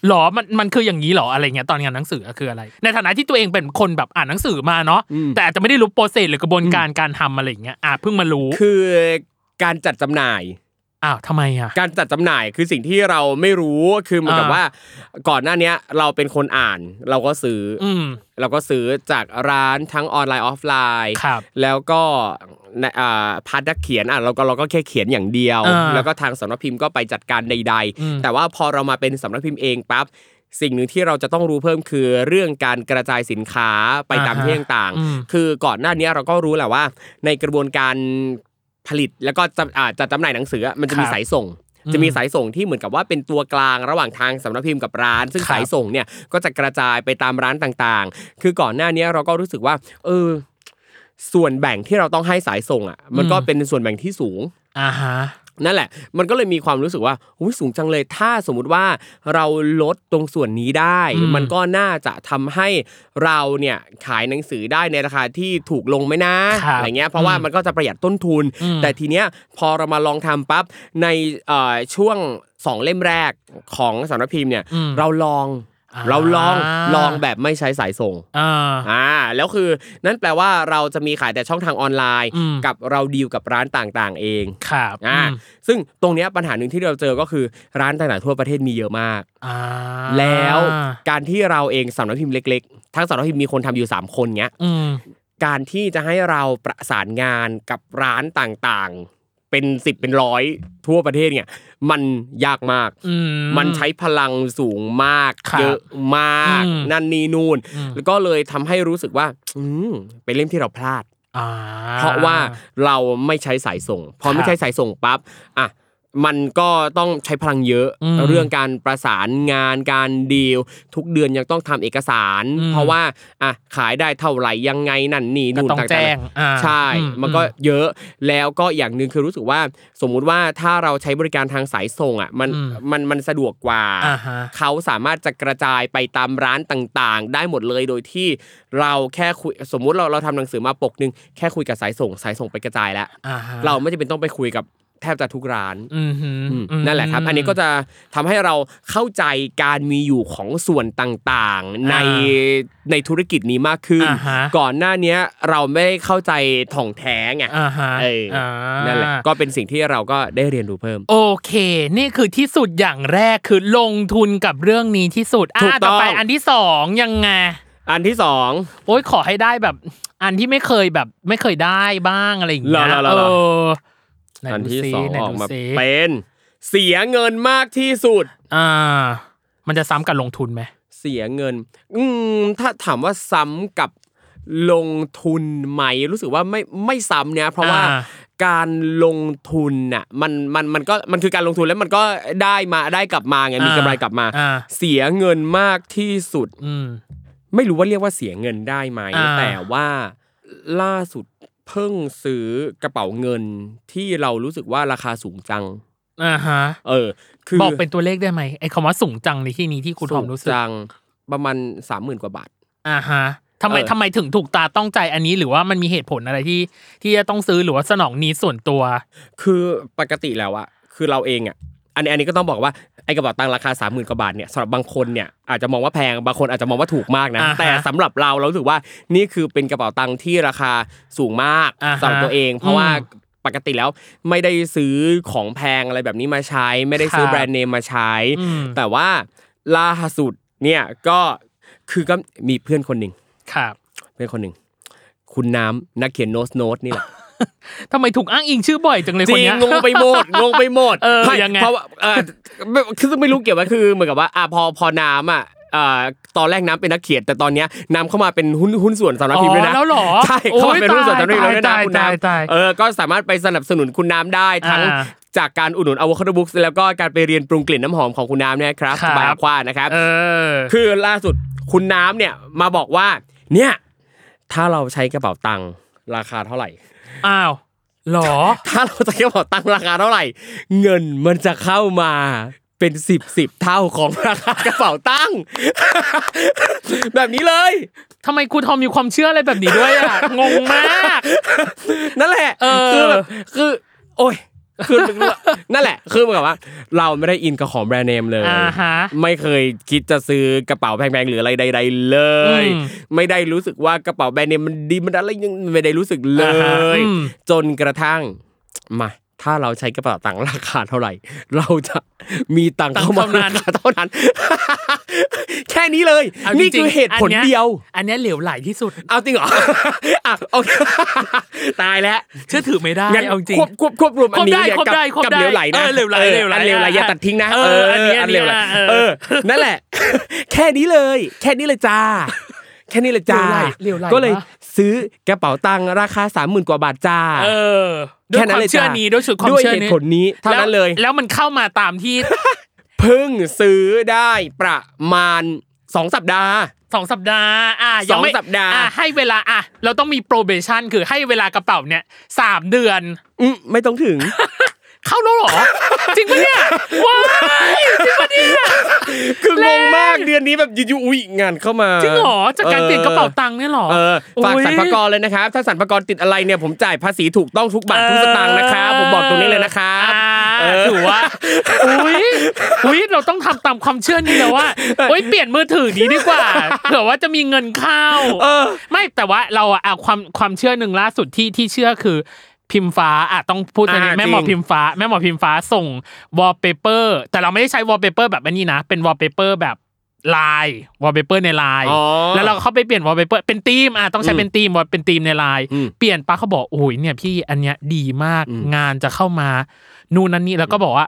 หรอมันมันคืออย่างนี้เหรออะไรเงี้ยตอนงานหนังสือคืออะไร ในฐานะที่ตัวเองเป็นคนแบบอ่านหนังสือมาเนาะอืมแต่อาจจะไม่ได้รู้ process หรือกระบวนการการทำอะไรอย่างเงี้ยอะเพิ่งมารู้คือการจัดจำหน่าย อ้าวทำไมอะการจัดจำหน่ายคือสิ่งที่เราไม่รู้คือเหมือนกับอ่าว่า ก่อนหน้าเนี้ยเราเป็นคนอ่าน เราก็ซื้ออืมเราก็ซื้อจากร้านทั้งออนไลน์ออฟไลน์ครับแล้วก็ในอ่า part นักเขียนอะเราก็เราก็แค่เขียนอย่างเดียวอ่าแล้วก็ทางสำนักพิมพ์ก็ไปจัดการใดอืมๆแต่ว่าพอเรามาเป็นสำนักพิมพ์เองปั๊บสิ่งหนึ่งที่เราจะต้องรู้เพิ่มคือเรื่องการกระจายสินค้าไปตามอ่าฮะที่ต่างอืมๆคือก่อนหน้านี้เราก็รู้แหละว่า ในกระบวนการ ผลิตแล้วก็จำอ่าจัดจำหน่ายหนังสืออะมันจะมีครับสายส่งอืมจะมีสายส่งที่เหมือนกับว่าเป็นตัวกลางระหว่างทางสำนักพิมพ์กับร้าน ซึ่งครับสายส่งเนี่ยก็จะกระจายไปตามร้านต่างๆ คือก่อนหน้านี้เราก็รู้สึกว่า เออ ส่วนแบ่งที่เราต้องให้สายส่งอะ มันก็เป็นส่วนแบ่งที่สูงอ่าฮะ นั่นแหละ มันก็เลยมีความรู้สึกว่าอุ้ยสูงจังเลย ถ้าสมมุติว่าเราลดตรงส่วนนี้ได้อืมมันก็น่าจะทำให้เราเนี่ยขายหนังสือได้ในราคาที่ถูกลงไหมนะครับอะไรเงี้ย เพราะว่าอืมมันก็จะประหยัดต้นทุนอืมแต่ทีเนี้ยพอเรามาลองทำปั๊บ ในเอ่อช่วงสองเล่มแรกของสำนักพิมพ์เนี่ยอืมเราลองอ่า เราลองลองแบบไม่ใช้สายส่งอ่าอ่าแล้วคือนั่นแปลว่าเราจะมีขายแต่ช่องทางออนไลน์อืมกับเราดีลกับร้านต่างๆ เองครับอ่าอืมซึ่งตรงเนี้ยปัญหาหนึ่งที่เราเจอก็คือร้านต่างๆทั่วประเทศมีเยอะมากอ่าแล้วการที่เราเองสำนักพิมพ์เล็ก ๆ ทั้งสำนักพิมพ์มีคนทำอยู่ 3 คนเงี้ยอืมการที่จะให้เราประสานงานกับร้านต่างๆ เป็นสิบเป็นร้อยทั่วประเทศเนี่ยมันยากมากอืมมันใช้พลังสูงมากครับเยอะมากอืมนั่นนี่นู่นอืมแล้วก็เลยทำให้รู้สึกว่าอืมเป็นเล่มที่เราพลาดอ่าเพราะว่าเราไม่ใช้สายส่ง พอครัไม่บใช้สายส่งปั๊บอะ มันก็ต้องใช้พลังเยอะอืมเรื่องการประสานงานการดีล ทุกเดือนยังต้องทำเอกสารอืมเพราะว่าอะขายได้เท่าไหร่ยังไงนั่นนี่ก็นู่นต้องต่างๆแจ้งอ่าใช่อืมันก็เยอะแล้วก็อย่างหนึ่งคือรู้สึกว่า สมมุติว่าถ้าเราใช้บริการทางสายส่งอะมันอืมมันมันสะดวกกว่าอ่าฮะเขาสามารถจะกระจายไปตามร้านต่างๆ ได้หมดเลยโดยที่เราแค่คุยสมมุติเราเราทำหนังสือมาปกหนึงแค่คุยกับสายส่ง สายส่งไปกระจายแล้วอ่าฮะเราไม่จำเป็นต้องไปคุยกับ แทบจะทุกร้านอืมฮึอืมอืมนั่นแหละครับ อันนี้ก็จะทำให้เราเข้าใจการมีอยู่ของส่วนต่างๆ ในอ่ในธุรกิจนี้มากขึ้นอ่าฮะก่อนหน้าเนี้ยเราไม่ได้เข้าใจถ่องแท้ไงอ่าฮะเอออานั่นแหละก็เป็นสิ่งที่เราก็ได้เรียนรู้เพิ่ม โอเค นี่คือที่สุดอย่างแรกคือลงทุนกับเรื่องนี้ที่สุดอะถูกต้องต่อไปอันที่สองยังไงอันที่สองโอ้ยขอให้ได้แบบ อันที่ไม่เคยแบบไม่เคยได้บ้างอะไรอย่างเงี้ยเหรอเหรอเอเหรออไหนอันดูที่ซิสองไหนออกดูมาซิเป็นเสียเงินมากที่สุด อ่า มันจะซ้ำกับลงทุนไหม เสียเงิน อืม ถ้าถามว่าซ้ำกับลงทุนไหม รู้สึกว่าไม่ไม่ซ้ำเนี่ยเพราะว่าอ่าการลงทุนน่ะมันมันมันก็มันคือการลงทุนแล้วมันก็ได้มาได้กลับมาไงมีอ่ากำไรกลับมาอ่าเสียเงินมากที่สุด อืมไม่รู้ว่าเรียกว่าเสียเงินได้ไหมอ่าแต่ว่าล่าสุด เพิ่งซื้อกระเป๋าเงินที่เรารู้สึกว่าราคาสูงจังอ่าฮะ เออ คือบอกเป็นตัวเลขได้ไหมไอ้คำว่าสูงจังในที่นี้ที่ครูทอมรู้สึกจังประมาณสามหมื่นกว่าบาทอ่าฮะทำไมเออทำไมถึงถูกตาต้องใจอันนี้หรือว่ามันมีเหตุผลอะไรที่ ที่จะต้องซื้อหรือว่าสนองนี้ส่วนตัว คือปกติแล้วอะคือเราเองอะอันนี้อันนี้ก็ต้องบอกว่า ไอ้กระเป๋าตังค์ราคาสามหมื่นกว่าบาทเนี่ยสำหรับบางคนเนี่ยอาจจะมองว่าแพงบางคนอาจจะมองว่าถูกมากนะอ่าฮะแต่สำหรับเราเรารู้สึกว่านี่คือเป็นกระเป๋าตังค์ที่ราคาสูงมากอ่าฮะสำหรับตัวเอง เพราะว่าอืมปกติแล้วไม่ได้ซื้อของแพงอะไรแบบนี้มาใช้ ไม่ได้ซื้อครับแบรนด์เนมมาใช้อืมแต่ว่าล่าสุดเนี่ยก็คือก็มีเพื่อนคนหนึ่งครับ เพื่อนคนหนึ่งคุณน้ำนักเขียนโน้ตโน้ตนี่แหละ ทำไมถูกอ้างอิงชื่อบ่อยจังเลยจคนริงเนี้ยงงไปหมดงงไปหมดเออไม่ยังไงเพราะว่าเออไม่คือไม่รู้เกี่ยวว่าคือเหมือนกับว่าอะพอพอน้ำอะเอ่อตอนแรกน้ำเป็นนักเขียนแต่ตอนเนี้ยน้ำเข้ามาเป็นหุ้นหุ้นส่วนสำนักพิมพ์ด้วยนะอ๋อแล้วเหรอใช่เข้ามาเป็นหุ้นส่วนสำนักพิมพ์โอ้ยด้วยนะตายคุณตายตายน้ำเออก็สามารถไปสนับสนุนคุณน้ำได้ทั้งอ่าจากการอุดหนุนอ v o c a d o Books แล้วก็การไปเรียนปรุงกลิ่นน้ำหอมของคุณน้ำเนี่ยครับครับบายควานะครับเออคือล่าสุดคุณน้ำเนี่ยมาบอกว่าเนี่ยถ้าเราใช้กระเป๋าตังค์ราคาเท่าไหร่ อ้าวเหรอ ถ้าเราใช้กระเป๋าตังค์ราคาเท่าไหร่ เงินมันจะเข้ามาเป็นสิบสิบเท่าของราคากระเป๋าตังค์แบบนี้เลยทำไมครูทอมมีความเชื่ออะไรแบบนี้ด้วยอะงงมาก นั่นแหละเออคือแบบคือ โอ้ย คือนั่นแหละ คือเหมือนกับว่า เราไม่ได้อินกับของแบรนด์เนมเลยอ่าฮะไม่เคยคิดจะซื้อกระเป๋าแพงๆหรืออะไรใด ๆ เลยอืมไม่ได้รู้สึกว่ากระเป๋าแบรนด์เนมมันดีมันอะไรยังไม่ได้รู้สึกเลอ่าฮะยอืมจนกระทั่งมา ถ้าเราใช้กระเป๋าตังค์ราคาเท่าไหร่ เราจะมีตังค์เข้ามาตังค์เท่านั้นราคาเท่านั้น แค่นี้เลยอาจริงๆนี่คือเหตุผลนนี้เดียว อันเนี้ยเหลวไหลที่สุด เอาจริงเหรออะโอเคตายแล้วเชื่อถือไม่ได้งั้นเอาจริงควบควบควบรวมอันนี้เนี่ยควบกับได้ควบกับได้เหลวไหลนะเออเหลวไหลออเหลวไหลอันเหลวไหลอะอย่าตัดทิ้งนะเอออันนี้อันเหลวไหลอันนี้เออเออนั่นแหละ แค่นี้เลย แค่นี้เลยจ้า แค่นี้เลยจ้าเหลวไหลก็เลยปะซื้อกระเป๋าตังค์ราคาสามหมื่นกว่าบาทจ้าเออด้วยแค่คนั้นวามเลยเชื่อจ้ะนี้ด้วยชุดความด้วยเชื่อเหตุนี้ผลนี้เท่านั้นเลยแล้วแล้วมันเข้ามาตามที่เพิ่งซื้อได้ประมาณสองสัปดาห์สองสัปดาห์ อะสยัองไม่สัปดาห์อะให้เวลาอะเราต้องมี probation คือให้เวลากระเป๋าเนี่ยสามเดือนอืมไม่ต้องถึง เข้าแล้วเหรอ จริงปะเนี่ยว้ายจริงปะเนี่ยคืองงมากแรงเดือนนี้แบบอยู่ๆอุ้ยงานเข้ามาจริงเหรอจากการเปลี่ยนกระเป๋าตังค์เนี่ยเหรอเออฝากโอ้ยสรรพากรเลยนะครับ ถ้าสรรพากรติดอะไรเนี่ยผมจ่ายภาษีถูกต้องทุกบาททุกสตางค์นะครับผมบอกตรงนี้เลยนะครับอ่าเออถือว่าอุ้ยอุ้ยเราต้องทำตามความเชื่อนี้แล้วว่าเอ้ยเปลี่ยนมือถือนี้ดีกว่าเผื่อว่าจะมีเงินเข้าเออไม่แต่ว่าเราอะอะความความเชื่อหนึ่งล่าสุดที่ที่เชื่อคือ พิมพ์ฟ้าอะต้องพูดตรงนี้อ่าแม่หมอจริงพิมพ์ฟ้า แม่หมอพิมพ์ฟ้าส่งวอลเปเปอร์แต่เราไม่ได้ใช้วอลเปเปอร์แบบอันนี้นะ เป็นวอลเปเปอร์แบบลายวอลเปเปอร์ในไลน์อ๋อแล้วเราก็เข้าไปเปลี่ยนวอลเปเปอร์เป็นธีมอะต้องใช้อืมเป็นธีมวอลเป็นธีมในไลน์อืมเปลี่ยนปะเขาบอกโอ้ยเนี่ยพี่อันเนี้ยดีมากอืมงานจะเข้ามานู่นนั่นนี่แล้วก็บอกว่า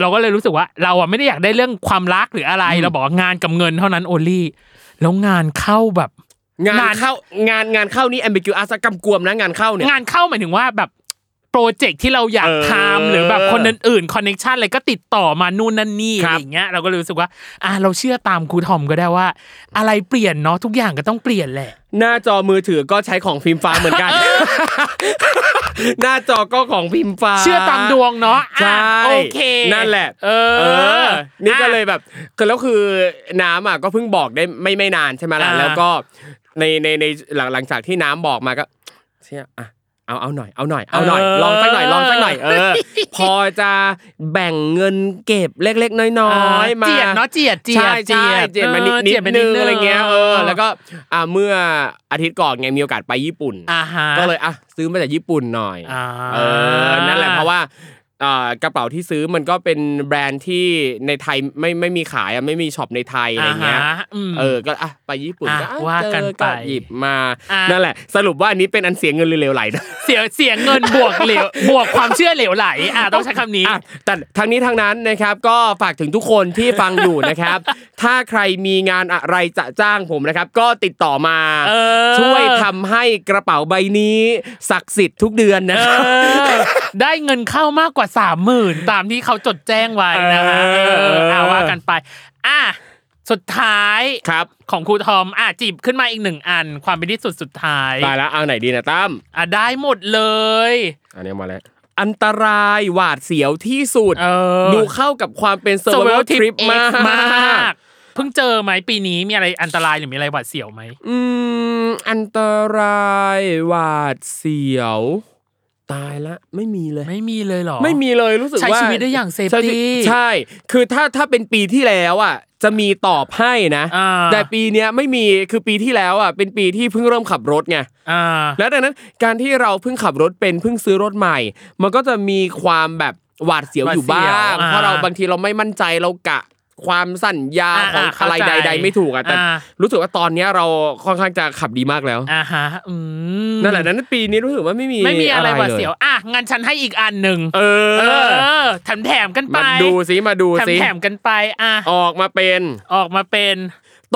เราก็เลยรู้สึกว่า เราอะไม่ได้อยากได้เรื่องความรักหรืออะไร เราบอกว่างานกับเงินเท่านั้น only แล้วงานเข้าแบบงานงานเข้างานงานเข้านี่ ambiguous อาสกำกวมนะงานเข้าเนี่ยงานเข้าหมายถึงว่าแบบ โปรเจกต์ที่เราอยากเออทำหรือแบบคนอื่นๆ connection อะไรก็ติดต่อมานู่นนั่นนี่ครับไรอย่างเงี้ยเราก็เลยรู้สึกว่า อะเราเชื่อตามครูทอมก็ได้ว่า อะไรเปลี่ยนเนาะทุกอย่างก็ต้องเปลี่ยนแหละ หน้าจอมือถือก็ใช้ของพิมพ์ฟ้าเหมือนกัน หน้าจอก็ของพิมพ์ฟ้า เชื่อตามดวงเนาะอะใช่โอเค นั่นแหละ เออเออนี่ก็เลยอะแบบคือแล้วคือน้ำอะก็เพิ่งบอกได้ไม่ไม่นานใช่ไหมล่ะอ่าแล้วก็ในในในหลังหลังจากที่น้ำบอกมาก็เชี่ยอะ เอาเอาหน่อยเอาหน่อยเอาหน่อยเออลองสักหน่อยลองสักหน่อยเออพอจะแบ่งเงินเก็บเล็ก ๆ น้อยๆมาเจียดเนาะเจียดเจียใช่ดใช่เจียดมานิดออนิจีดยไปนึงอะไรเงี้ยเออแล้วก็อ่าเมื่ออาทิตย์ก่อนไงมีโอกาสไปญี่ปุ่นอ่าฮะก็เลยอะซื้อมาจากญี่ปุ่นหน่อยอ่าเออนั่นแหละเพราะว่าอ่า กระเป๋าที่ซื้อมันก็เป็นแบรนด์ที่ในไทยไม่ไม่มีขายอะไม่มีช็อปในไทยอะไรเงี้ยาฮะมเออก็อะไปญี่ปุ่นอะก็อะว่ากันเจอไปหยิบมาอะนั่นแหละ สรุปว่าอันนี้เป็นอันเสียเงินหรือเหลวไหลนะเสียเสียเงินบวกเหลวบวกความเชื่อเหลวไหลอะต้องใช้คำนี้อะแต่ทั้งนี้ทั้งนั้นนะครับ ก็ฝากถึงทุกคนที่ฟังอยู่นะครับ ถ้าใครมีงานอะไรจะจ้างผมนะครับ ก็ติดต่อมาเออช่วยทำให้กระเป๋าใบนี้ศักดิ์สิทธิ์ทุกเดือนนะเอครับอได้เงินเข้ามากกว่าสามหมื่นตามที่เขาจดแจ้งไว้นะฮะเอเอออเอาว่ากันไป อะสุดท้ายครับของครูทอมอะจีบขึ้นมาอีกหนึ่งอัน ความเป็นที่สุดสุดท้ายตายแล้วเอาไหนดีนะตั้มอะได้หมดเลย อันนี้มาแล้วอันตรายหวาดเสียวที่สุดเออดูเข้ากับความเป็น survival survival trip trip มากมากเพิ่งเจอไหมปีนี้มีอะไรอันตรายหรือมีอะไรหวาดเสียวไหมอืมอันตรายหวาดเสียว ตายละไม่มีเลย ไม่มีเลยเหรอ ไม่มีเลยรู้สึกใช้ว่าชีวิตได้อย่าง safety ใช่ใช่ คือถ้าถ้าเป็นปีที่แล้วอะจะมีตอบให้นะอ่าแต่ปีเนี้ยไม่มีคือปีที่แล้วอะเป็นปีที่เพิ่งเริ่มขับรถไงอ่าแล้วดังนั้นการที่เราเพิ่งขับรถเป็นเพิ่งซื้อรถใหม่ มันก็จะมีความแบบหวาดเสียวอยู่บ้าหวาดเสียวงอ่าเพราะเราบางทีเราไม่มั่นใจเรากะ ความสั้นยาวอ่าของอ่าอะไรเข้าใจใด ๆ ไม่ถูกอะแต่อ่ารู้สึกว่าตอนเนี้ยเราค่อนข้างจะขับดีมากแล้วอ่าฮะอืมนั่นแหละนั้นปีนี้รู้สึกว่าไม่มีไม่มีอะไรหวาดลเสียวอะงั้นฉันให้อีกอันหนึ่งเอเอออแถมแถมๆกันไปมาดูสิมาดูแถมสิแถมๆกันไปอะออกมาเป็นออกมาเป็น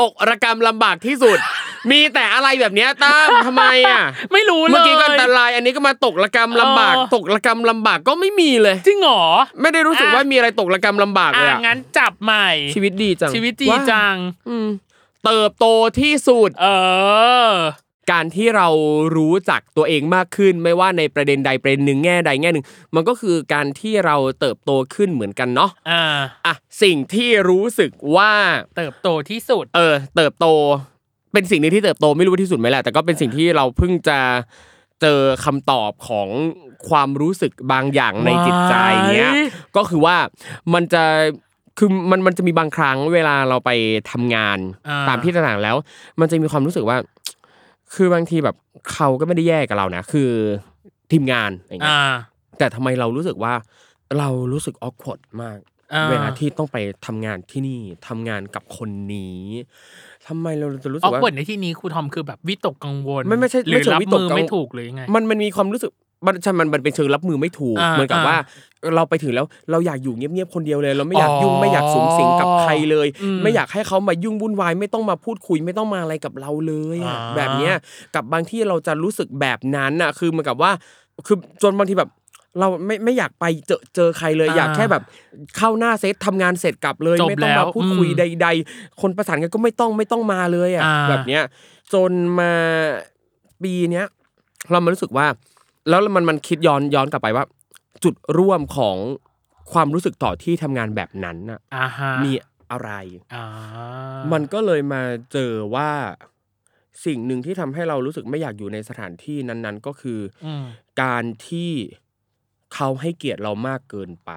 ตกระกรรมลำบากที่สุด มีแต่อะไรแบบเนี้ยตั้มทำไมอะไม่รู้เลยเมื่อกี้ก็อันตราย อันนี้ก็มาตกระกรรมลำบากเออตกระกรรมลำบากก็ไม่มีเลย จริงเหรอไม่ได้รู้สึกอะว่ามีอะไรตกระกรรมลำบากเลยอะอะงั้นจับใหม่ ชีวิตดีจังชีวิตดีาจังอืมเติบโตที่สุด เออ การที่เรารู้จักตัวเองมากขึ้น ไม่ว่าในประเด็นใดประเด็นหนึ่งแง่ใดแง่หนึ่งมันก็คือการที่เราเติบโตขึ้นเหมือนกันเนาะอ่าอะสิ่งที่รู้สึกว่าเติบโตที่สุด เออ เติบโต เป็นสิ่งหนึงที่เติบโตไม่รู้ว่าที่สุดไหมแหละแต่ก็เป็นสิ่งที่เราเพิ่งจะเจอคำตอบของความรู้สึกบางอย่างในจิตใจเนี้ยว้ายก็คือว่ามันจะคือมันมันจะมีบางครั้งเวลาเราไปทำงานอ่าตามที่ต่างๆแล้ว มันจะมีความรู้สึกว่า คือบางทีแบบเขาก็ไม่ได้แย่กับเรานะ คือทีมงานอย่างเงี้ยอ่าแต่ทำไมเรารู้สึกว่า เรารู้สึกออกวดมากอ่าเวลาที่ต้องไปทำงานที่นี่ทำงานกับคนนี้ทำไมเราจะรู้สึออกกว่าเวิร์ดในที่นี้ครูทอมคือแบบวิตกกังวลไม่ไม่ใช่หรือไม่เชิงรับวิตกมือกังไม่ถูกหรือยังไงมันมันมีความรู้สึก มันใช่มันมันเป็นเชิงรับมือไม่ถูกอ่าเหมือนกับอ่าว่า เราไปถึงแล้วเราอยากอยู่เงียบๆคนเดียวเลย เราไม่อยากยุ่งอ๋อไม่อยากสูงสิงกับใครเลยอืมไม่อยากให้เขามายุ่งวุ่นวายไม่ต้องมาพูดคุยไม่ต้องมาอะไรกับเราเลยอะอ่าแบบเนี้ยกับบางที่เราจะรู้สึกแบบนั้นอะ คือเหมือนกับว่า คือจนบางทีแบบเราไม่ไม่อยากไปเจอเจอใครเลยอ่าอยากแค่แบบเข้าหน้าเซตทำงานเสร็จกลับเลยจบไม่ต้องแล้มาวพูดคุยอืมใด ๆ คนประสานกันก็ไม่ต้องไม่ต้องมาเลยอะอ่าแบบเนี้ยจนมาปีเนี้ยเรามารู้สึกว่า แล้วมันมันคิดย้อนย้อนกลับไปว่า จุดร่วมของความรู้สึกต่อที่ทำงานแบบนั้นน่ะอ่าฮะมีอะไรอ่ามันก็เลยมาเจอว่าสิ่งหนึ่งที่ทำให้เรารู้สึกไม่อยากอยู่ในสถานที่นั้น ๆ ก็คือออืมการที่เขาให้เกียรติเรามากเกินไป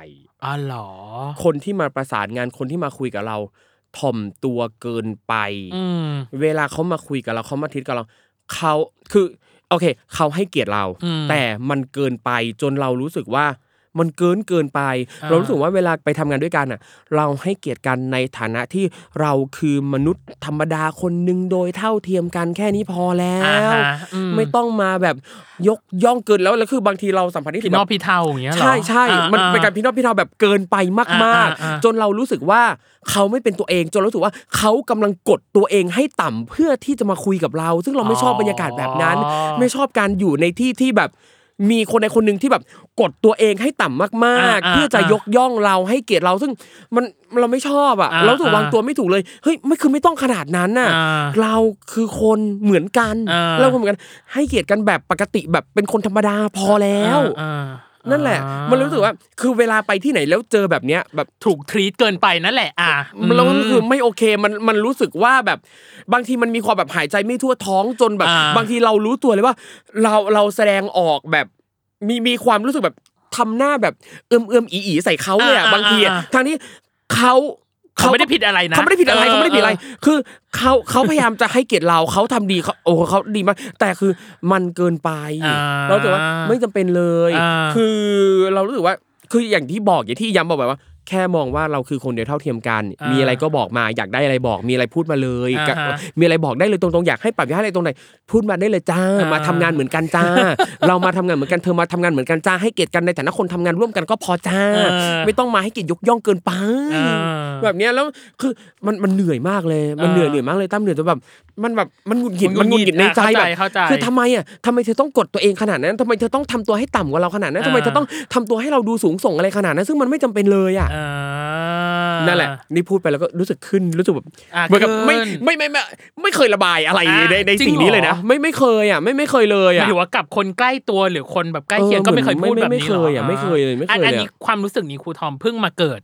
อ๋อเหรอ คนที่มาประสานงานคนที่มาคุยกับเราถ่อมตัวเกินไปอืมเวลาเขามาคุยกับเราเขามาทิศกับเราเขาคือ โอเค เขาให้เกียรติเราอืมแต่มันเกินไปจนเรารู้สึกว่า มันเกินเกินไปอ่าเรารู้สึกว่าเวลาไปทำงานด้วยกันอะ เราให้เกียรติกันในฐานะที่เราคือมนุษย์ธรรมดาคนหนึ่งโดยเท่าเทียมกันแค่นี้พอแล้อ่าวฮะอืไม่ต้องมาแบบยกย่องเกินแล้วแล้วคือบางทีเราสัมผัสได้ถึพี่งนแบอกบพี่เทาอย่างเงี้ยเหรอใช่ใช่อ่มันเป็นการพินอพิทาแบบเกินไปมากอ่าอ่าๆจนเรารู้สึกว่าเขาไม่เป็นตัวเอง จนเรารู้สึกว่าเขากำลังกดตัวเองให้ต่ำเพื่อที่จะมาคุยกับเรา ซึ่งเราไม่ชอบบรรยากาศแบบนั้นอ๋อไม่ชอบการอยู่ในที่ที่แบบ มีคนในคนหนึ่งที่แบบกดตัวเองให้ต่ำมากอ่าๆเพื่อจะอ่ายกย่องเราให้เกียรติเราซึ่งมันเราไม่ชอบอะอ่าเรารู้สึกวางอ่าตัวไม่ถูกเลยเฮ้ยไม่คือไม่ต้องขนาดนั้นน่ะอ่าเราคือคนเหมือนกันอ่าเราคนเหมือนกัน ให้เกียรติกันแบบปกติแบบเป็นคนธรรมดาพอแล้วอ่า นั่นแหละอ่ามันรู้สึกว่าคือเวลาไปที่ไหนแล้วเจอแบบเนี้ยแบบถูกทรีตเกินไปนั่นแหละ อะแล้วมันคือไม่โอเคมันมันรู้สึกว่าแบบบางทีมันมีความแบบหายใจไม่ทั่วท้องจนแบบอ่าบางทีเรารู้ตัวเลยว่า เราเราแสดงออกแบบมีมีความรู้สึกแบบทำหน้าแบบเอื้อมเอื้อมอีอีใส่เขาเลยอะบางทีอะทางนี้เขา เขาไม่ได้ผิดอะไรนะเขาไม่ได้ผิดอะไรเขาไม่ได้ผิดอะไร คือเขาเขาพยายามจะให้เกียรติเราเขาทำดีเขาโอ้เขาดีมากแต่คือมันเกินไปอ่าเรารู้สึกว่าไม่จำเป็นเลยอ่าคือเรารู้สึกว่าคืออย่างที่บอกอย่างที่ย้ำบอกไปว่า แค่มองว่าเราคือคนเดียวเท่าเทียมกัน อ่ามีมีอะไรก็บอกมาอยากได้อะไรบอก มีอะไรพูดมาเลยอ่าฮะกับมีอะไรบอกได้เลยตรงๆอยากให้ปรับอยากให้อะไรตรงไหนพูดมาได้เลยจ้าอ่าม มาทำงานเหมือนกันจ้า เรามาทำงานเหมือนกันเธอมาทำงานเหมือนกันจ้าให้เกียรติกันในฐานะคนทำงานร่วมกันก็พอจ้า ไม่ต้องมาให้เกียรติยกย่องเกินไป อ่า แบบเนี้ยแล้วคือมันมันเหนื่อยมากเลยมันอ่าเหนื่อยเหนื่อยมากเลยตั้มเหนื่อยจนแบบมันแบบมันหงุดหงิดมัมันนหหงุงุดดหงิดหงิในดใจเข้าใจแบบ เข้าใจ คือทำไมอะทำไมเธอต้องกดตัวเองขนาดนั้นทำไมเธอต้องทำตัวให้ต่ำกว่าเราขนาดนั้นทำไมเธอต้องทำตัวให้เราดูสูงส่งอะไรขนาดนั้น ซึ่งมันไม่จำเป็นเลยอะอ่านั่นแหละ นี่พูดไปแล้วก็รู้สึกขึ้นรู้สึกแบบอะเหมือนกับไม่ขึ้นไม่ไม่ไม่ไม่เคยระบายอะไรอะในในจริงสิ่งนี้เลยนะเหรอไม่ไม่เคยอะไม่ไม่เคยเลยหมายอะถึงว่ากับคนใกล้ตัวหรือคนแบบใกล้เคียงเออก็ไม่เคยเหมืพูอนดแบบไม่นี้ไม่เคยอะไม่เคยเลยไม่เคยเลยอันนี้ความรู้สึกนี้ครูทอมเพิ่งมาเกิด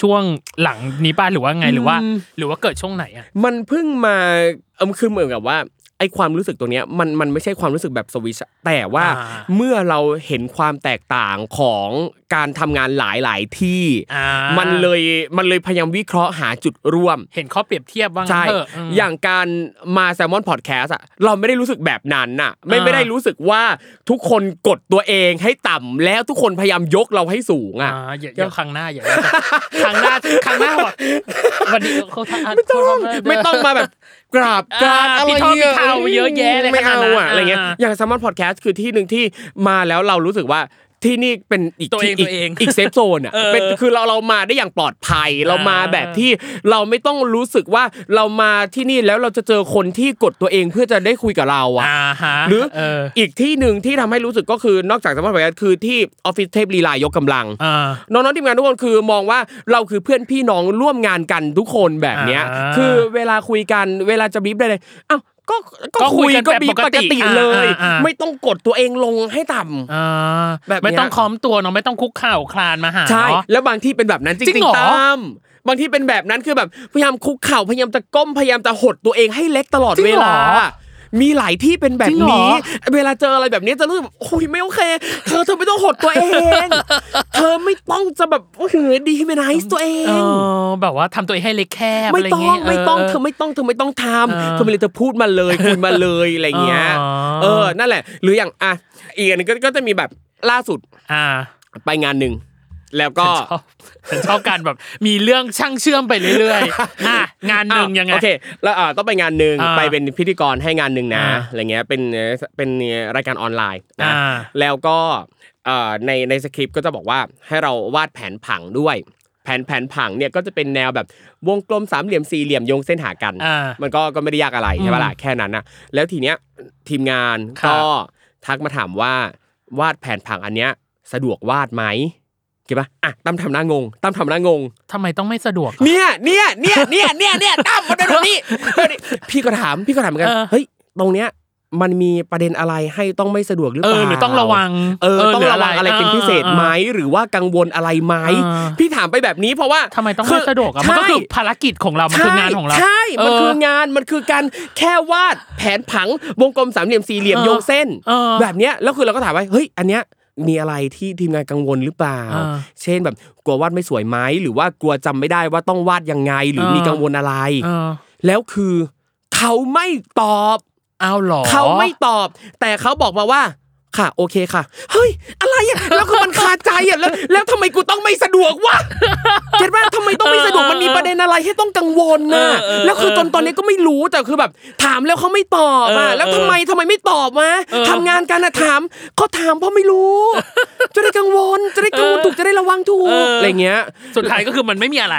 ช่วงหลังนี้ป้าหรือว่าไงหรือว่าอืมหรือว่าเกิดช่วงไหนอะมันเพิ่งมาเออคือเหมือนกับว่า ไอ้ความรู้สึกตัวเนี้ยมันมันไม่ใช่ความรู้สึกแบบสวิชแต่ว่าอ่าเมื่อเราเห็นความแตกต่างของการทำงานหลายหลายๆที่อ่ามันเลยมันเลยพยายามวิเคราะห์หาจุดร่วม เห็นข้อเปรียบเทียบว่างั้นใช่เถอะมอย่างการมาแซลมอนพอดแคสต์อะเราไม่ได้รู้สึกแบบนั้นน่ะไม่อ่าไม่ได้รู้สึกว่าทุกคนกดตัวเองให้ต่ำแล้วทุกคนพยายามยกเราให้สูงอ่าอะอย่าอย่าครั้งหน้าอย่าครั้งหน้าครั้งหน้าบอกวันนี้เขาทำไม่ต้องไม่ต้องมาแบบกราบกรานอ่าอะไรพี่ท่อพี่เทาเยอะแยะเลยไม่ขนาดเอานั้นอะอะไรเงี้ยอ่าอย่างแซลมอนพอดแคสต์คือที่หนึ่งที่มาแล้วเรารู้สึกว่าที่นี่เป็นอีกตัวเองที่ตัวเองอีกเซฟโซนอะเออเป็นคือเราเรามาได้อย่างปลอดภัย เรามาอ่าแบบที่เราไม่ต้องรู้สึกว่าเรามาที่นี่แล้วเราจะเจอคนที่กดตัวเองเพื่อจะได้คุยกับเราอะอ่าฮะหรือเอออีกที่หนึ่งที่ทำให้รู้สึกก็คือนอกจากสมมติว่าคือที่ออฟฟิศเทพลีลายกกำลังอ่าน้องๆทีมงานทุกคนคือมองว่าเราคือเพื่อนพี่น้องร่วมงานกันทุกคนแบบเนี้ยอ่าคือเวลาคุยกันเวลาจะบีบได้เลยอ้าว ก็ก็ก็คุคุยยกันก็แบบบีบปปกกติติเลยอ่าอ่าไม่ต้องกดตัวเองลงให้ต่ำอ่าแบบเนี้ยไม่ต้องค้อมตัวเนาะไม่ต้องคุกเข่าคลานมาหาใช่เนาะแล้วบางที่เป็นแบบนั้นจจริริงงเหรอๆตามบางที่เป็นแบบนั้นคือแบบพยายามคุกเข่าพยายามจะก้มพยายามจะหดตัวเองให้เล็กตลอดจริเวงเหรอลา มีหลายที่เป็นแบจริบงเหรอนี้ เวลาเจออะไรแบบนี้จะรู้สึกโอ้ยไม่โอเค เธอเธอไม่ต้องหดตัวเอง เธอไม่ต้องจะแบบโอ้โหดีฮิเมนไนซ์ตัวเอเองอแบบว่าทำตัวเองให้เล็กแคบไม่อะไรต้องเงี้ยไม่ต้องเเธอไม่ต้องเธอไม่ต้องทเออำเธอไม่เลยเธอพูดมาเลยคุยมาเลยอะไรเงี้ยอ๋อเออนั่นแหละ หรืออย่างอะอีกอันหนึงก็ก็จะมีแบบล่าสุด อ่า ไปงานหนึ่ง แล้วก็ฉันชอบฉันชอบการแบบมีเรื่องช่างเชื่อมไปเรื่อยๆอะงานหนึ่งยังไงโอเคแล้วอ่าต้องไปงานหนึ่งอ่าไปเป็นพิธีกรให้งานหนึ่งนะอ่าอะไรเงี้ยเป็นเอ่อเป็นรายการออนไลน์นะอ่าแล้วก็เอ่อในในสคริปต์ก็จะบอกว่าให้เราวาดแผนผังด้วยแผนแผนผังเนี่ยก็จะเป็นแนวแบบวงกลมสามเหลี่ยมสี่เหลี่ยมโยงเส้นหากันอ่ามันก็ก็ไม่ได้ยากอะไรใช่ปะล่ะแค่นั้นนะแล้วทีเนี้ยทีมงานครับก็ทักมาถามว่าวาดแผนผังอันเนี้ยสะดวกวาดไหม เก็บปะอะตั้มทำหน้างงตั้มทำหน้างง ทำไมต้องไม่สะดวกอะเนี่ยเนี่ยเนี่ยเนี่ยเนี่ยเนี่ยตั้มมันเป็นแบบนี้แบบนี้ พี่ก็ถามพี่ก็ถามเหมือนกันเออ เฮ้ยตรงเนี้ยมันมีประเด็นอะไรให้ต้องไม่สะดวกหรือเอเปอล่าหรือต้องระวังเออต้องระวังอะไรเป็นพิเศษไหมออ หรือว่ากังวลอะไรไหมเออ พี่ถามไปแบบนี้เพราะว่าทำไมต้องไม่สะดวกอะมันก็คือภารกิจของเรา มันคืองานของเรา ใช่ มันคืเองาน มันคือการแค่วาดแผนผังวงกลมสามเหลี่ยมสี่เหลี่ยมเออโยงเส้น เออแบบเนี้ย แล้วคือเราก็ถามว่า เฮ้ย อันเนี้ย มีอะไรที่ทีมงานกังวลหรือเปล่าเออเช่นแบบกลัววาดไม่สวยไหมหรือว่ากลัวจำไม่ได้ว่าต้องวาดยังไงหรือเออมีกังวลอะไรเออแล้วคือ เขาไม่ตอบเอาเหรอเขาไม่ตอบ แต่เขาบอกมาว่า ค่ะโอเคค่ะ เฮ้ย อะไรอะแล้วคือมันคาใจอะแล้วแล้วทำไมกูต้องไม่สะดวกวะเก็ตว่าทำไมต้องไม่สะดวกมันมีประเด็นอะไรให้ต้องกังวลน่ะเออเออแล้วคือจนตอนนี้ก็ไม่รู้แต่คือแบบ ถามแล้วเขาไม่ตอบอะเออแล้วทำไมทำไมไม่ตอบมาเออทำงานกันอะถามเขาถามเพราะไม่รู้ จะได้กังวลจะได้กังวลถูกจะได้ระวังถูกอะไรเงี้ย สุดท้ายก็คือมันไม่มีอะไร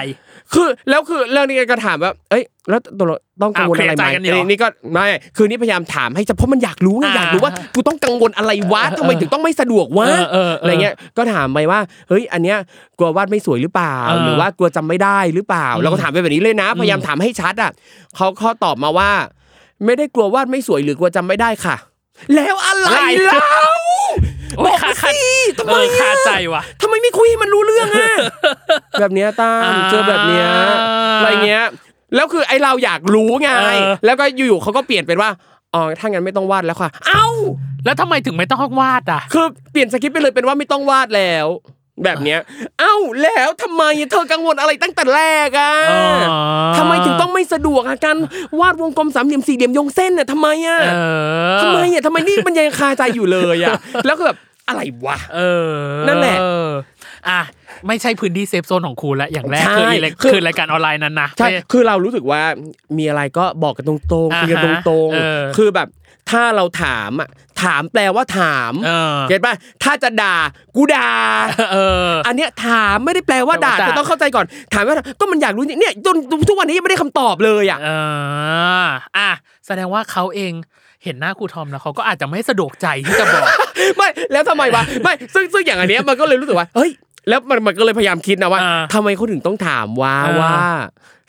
คือแล้วคือเรื่องนี้ก็ถามว่าเอ้ย แล้วตัวเราต้องกังวลอะไรไหมอ้าวเคลียร์ใจกันเหรออันนี้ก็ไม่คือนี่พยายามถามให้จะเพราะมันอยากรู้ไงอ่าอยากรู้ว่ากูต้องกังวลอะไรวะทำไมถึงต้องไม่สะดวกวะเออเออเออออะไรเงี้ยก็ถามไปว่าเฮ้ยอันเนี้ยกลัววาดไม่สวยหรือเปล่าเออหรือว่ากลัวจำไม่ได้หรือเปล่าอืมเราก็ถามไปแบบนี้เลยนะ พยายามถามให้ชัดอะเขาเขาตอบมาว่า ไม่ได้กลัววาดไม่สวยหรือกลัวจำไม่ได้ค่ะ แล้วอะไรเล่า โอ้บยอกคามาคาสิทำเอไมออะคาใจว่ะทำไมไม่คุยให้มันรู้เรื่องอะแบบเนี้ยตามเจอแบบเนี้ยอ่าอะไรเงี้ย แล้วคือไอเราอยากรู้ไงเออแล้วก็อยู่ๆเขาก็เปลี่ยนเป็นว่าอ๋อถ้างั้นไม่ต้องวาดแล้วค่ะ เอ้า แล้วทำไมถึงไม่ต้องวาดอะ คือเปลี่ยนสคริปต์ไปเลยเป็นว่าไม่ต้องวาดแล้ว แบบเนี้ย เอ้าแล้วทำไมเธอกังวลอะไรตั้งแต่แรกอะอ๋อทำไมถึงต้องไม่สะดวกอะการวาดวงกลมสามเหลี่ยมสี่เหลี่ยมโยงเส้นน่ะทำไมอะเออทำไมอะทำไมนี่มันยังคาใจอยู่เลยอะแล้วก็แบบอะไรวะเออ นั่นแหละเอออะไม่ใช่พื้นที่เซฟโซนของคุณละอย่างแรกใช่คืออีเล็กคือคือรายการออนไลน์นั้นนะใช่ไม่คือเรารู้สึกว่ามีอะไรก็บอกกันตรงๆอ่าฮะคุยกันตรงเออๆคือแบบถ้าเราถามอะ ถามแปลว่าถามเออเก็ตป่ะถ้าจะด่ากูด่าเอออันเนี้ยถามไม่ได้แปลว่าด่าแปลว่าด่าจะต้องเข้าใจก่อน ถามว่าก็มันอยากรู้เนี่ยจนทุกวันนี้ยังไม่ได้คำตอบเลยอะเอออะแสดงว่าเขาเองเห็นหน้าครูทอมแล้วเขาก็อาจจะไม่สะดวกใจที่จะบอกไม่แล้วทำไมวะไม่ซึ่งซึ่งอย่างอันเนี้ยมันก็เลยรู้สึกว่าเฮ้ยแล้วมันมันก็เลยพยายามคิดนะว่าอ่าทำไมเขาถึงต้องถามว่าอ่าว่า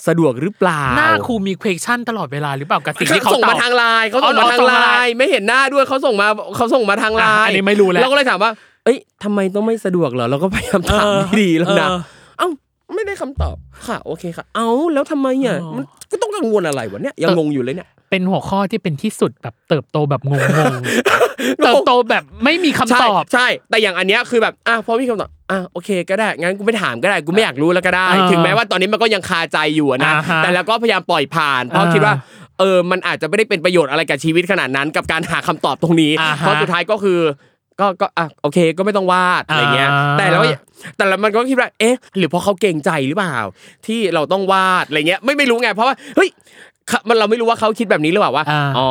สะดวกหรือเปล่าหน้าครูมี question ตลอดเวลาหรือเปล่ากับสิ่งที่เขาส่งตอมาบทางไลน์เขาส่งอ๋อมาทางส่งไลมาไลน์น์ไม่เห็นหน้าด้วยเขาส่งมาเขาส่งมาทางไลอะน์อันนี้ไม่รู้แล้วเราก็เลยถามว่า เอ้ยทำไมต้องไม่สะดวกเหรอเราก็พยายามถามเออดีๆแล้วนะเออเอ้า ไม่ได้คำตอบค่ะ โอเคค่ะ เอาแล้วทำไมอะอ๋อมันก็ต้องกังวลอะไรวะเนี่ยยังงงอยู่เลยเนี่ยเป็นหัวข้อที่เป็นที่สุดแบบเติบโตแบบงงๆเติบโตแบบไม่มีคำใช่ตอบใช่ แต่อย่างอันเนี้ยคือแบบอะพอมีคำตอบอะโอเคก็ได้งั้นกูไม่ถามก็ได้กูไม่อยากรู้แล้วก็ได้อ่าถึงแม้ว่าตอนนี้มันก็ยังคาใจอยู่อะนะอ่าฮะแต่แล้วก็พยายามปล่อยผ่านเพราะอ่าคิดว่าเออมันอาจจะไม่ได้เป็นประโยชน์อะไรกับชีวิตขนาดนั้น กับการหาคำตอบตรงนี้อ่าฮะเพราะสุดท้ายก็คือก็ก็อะโอเคก็ไม่ต้องวาดอะไรเงี้ยอ่าแต่แล้ว แต่แล้วมันก็คิดว่าเอ๊ะ หรือเพราะเขาเก่งใจหรือเปล่า ที่เราต้องวาดอะไรเงี้ยไม่ไม่รู้ไงเพราะว่าเฮ้ยเขามันเราไม่รู้ว่าเขาคิดแบบนี้หรือเปล่าว่าอ่าอ๋อ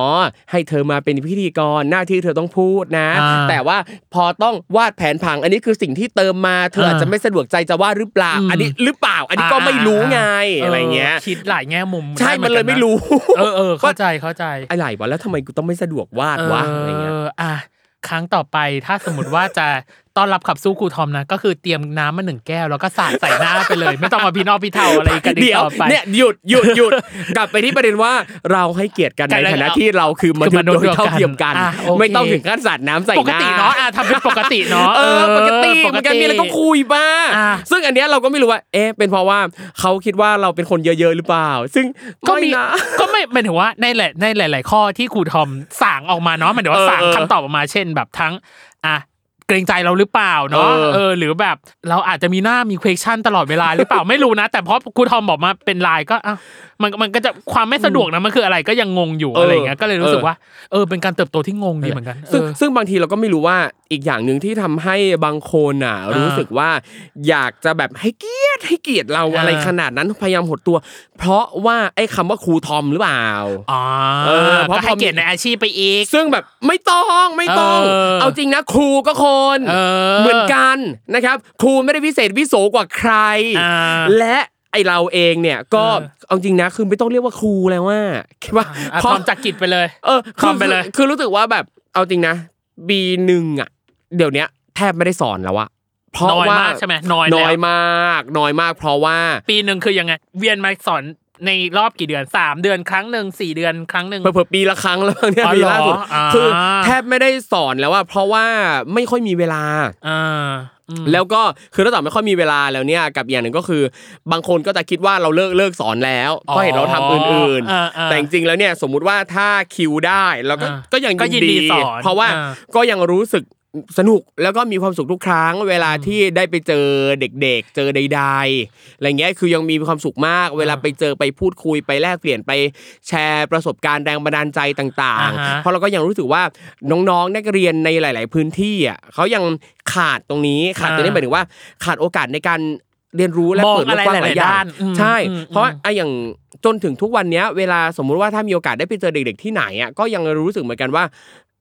ให้เธอมาเป็นพิธีกรหน้าที่เธอต้องพูดนะอ่าแต่ว่าพอต้องวาดแผนผัง อันนี้คือสิ่งที่เติมมาเธออาจจะไม่สะดวกใจจะวาดหรือเปล่าอืมอันนี้หรือเปล่า อันนี้ก็ไม่รู้ไงอะไรเงี้ยคิดหลายแง่มุมใช่ด้หมันเลยกัะไม่รู้เออเออเข้าใจเข้าใจอะไรวะแล้วทำไมกูต้องไม่สะดวกวาดวะอะไรเงี้ยเอออะครั้งต่อไปถ้าสมมติว่าจะ ต้อนรับขับสู้ครูทอมนะ ก็คือเตรียมน้ำมาหนึ่งแก้ว แล้วก็สาดใส่หน้าไปเลย ไม่ต้องมาพี่นอกพี่เทาอะไรกันอีกเดี๋ยวต่อไปเนี่ยหยุดหยุดหยุดกลับไปที่ประเด็นว่าเราให้เกียรติกันกันในเลยฐานะเอาที่เราคือมคือนุษมนุษย์ย์โดยเท่าเดียวกันเทียมกันอะโอเคไม่ต้องถึงขั้นสาดน้ำใส่ปกหน้าติเนาะอะทำเป็นปกติเนาะเออปกติเหมือนกันมีอะไรก็คุยบ้างอะซึ่งอันเนี้ยเราก็ไม่รู้ว่า เอ๊ะเป็นเพราะว่าเขาคิดว่าเราเป็นคนเยอะๆหรือเปล่า ซึ่งก็มีไนะก็ไม่หมายถึงว่าในหลายในหลาย ๆ ข้อที่ครูทอมสั่งออกมาเนาะหมายถึงว่าเออสั่งเออคำตอบออกมาเช่นแบบทั้งอะ เกรงใจเราหรือเปล่าเนาะเออเออหรือแบบเราอาจจะมีหน้ามี question ตลอดเวลาหรือเปล่าไม่รู้นะ แต่เพราะครูทอมบอกมาเป็นไลน์ก็อะ มันมันก็จะความไม่สะดวกนะมันคืออะไรก็ยังงงอยู่เออออะไรอย่างเงี้ยก็เลยรู้สึกเออว่าเออเป็นการเติบโตที่งงดีเหมือนกันซึ่งเออซึ่งบางทีเราก็ไม่รู้ว่าอีกอย่างหนึ่งที่ทำให้บางคนอะอ่ารู้รู้สึกว่าอยากจะแบบให้เกียรติให้เกียรติเราอ่าอะไรขนาดนั้นพยายามหดตัว เพราะว่าไอ้คำว่าครูทอมหรือเปล่าอ๋อเออเพราะก็ให้พอมีเกียรติในอาชีพไปอีก ซึ่งแบบไม่ต้องไม่ต้อง เออเอาจริงนะครูก็คนเออเหมือนกันนะครับ ครูไม่ได้พิเศษวิโสกว่าใครอ่าและไอเราเองเนี่ยก็เออเอาจริงนะคือไม่ต้องเรียกว่าครูแล้วว่าคิดว่าอะเพราะทอมจากกิจไปเลย เออทอมไปเลยคือคือรู้สึกว่าแบบเอาจริงนะปีหนึ่งอะ เดี๋ยวเนี้ยแทบไม่ได้สอนแล้วอะเพราะน้อยว่ามากใช่ไหมน้อยน้อยแล้วมากน้อยมาก เพราะว่า ปีหนึ่งคือยังไง เวียนมาสอนในรอบกี่เดือนสามเดือนครั้งหนึ่งสี่เดือนครั้งหนึ่งเผื่อๆปีละครั้งแล้วบางเนี่ยอ๋อปีล่าสุดเหรออ่าคือแทบไม่ได้สอนแล้วว่าเพราะว่าไม่ค่อยมีเวลาอ่าอืม แล้วก็คือถ้าตอบไม่ค่อยมีเวลาแล้วเนี่ยกับอย่างหนึ่งก็คือ บางคนก็จะคิดว่าเราเลิกเลิกสอนแล้วเพราะเห็นเราทำอื่นอ่าอ่าๆแต่จริงๆแล้วเนี่ยสมมุติว่าถ้าคิวได้แล้วก็อ่าก็ยังก็ยินดีสอนเพราะว่าอ่าก็ยังรู้สึก สนุกแล้วก็มีความสุขทุกครั้ง เวลาที่ได้ไปเจอเด็กๆ เจอใดๆอะไรเงี้ยคือยังมีความสุขมาก เวลาไปเจอไปพูดคุยไปแลกเปลี่ยนไปแชร์ประสบการณ์แรงบันดาลใจต่างอ่าฮะๆเพราะเราก็ยังรู้สึกว่าน้องๆนักเรียนในหลาย ๆ พื้นที่อะเขายังขาดตรงนี้ขาดตรงนี้หมายถึงว่าขาดโอกาสในการเรียนรู้และมองเปิดโลกกว้างอะไรหลายอย่าๆด้านอืมใช่อืมเพราะว่าไอ้อย่างจนถึงทุกวันเนี้ยเวลาสมมุติว่าถ้ามีโอกาสได้ไปเจอเด็ก ๆ ที่ไหนอะก็ยังรู้สึกเหมือนกันว่า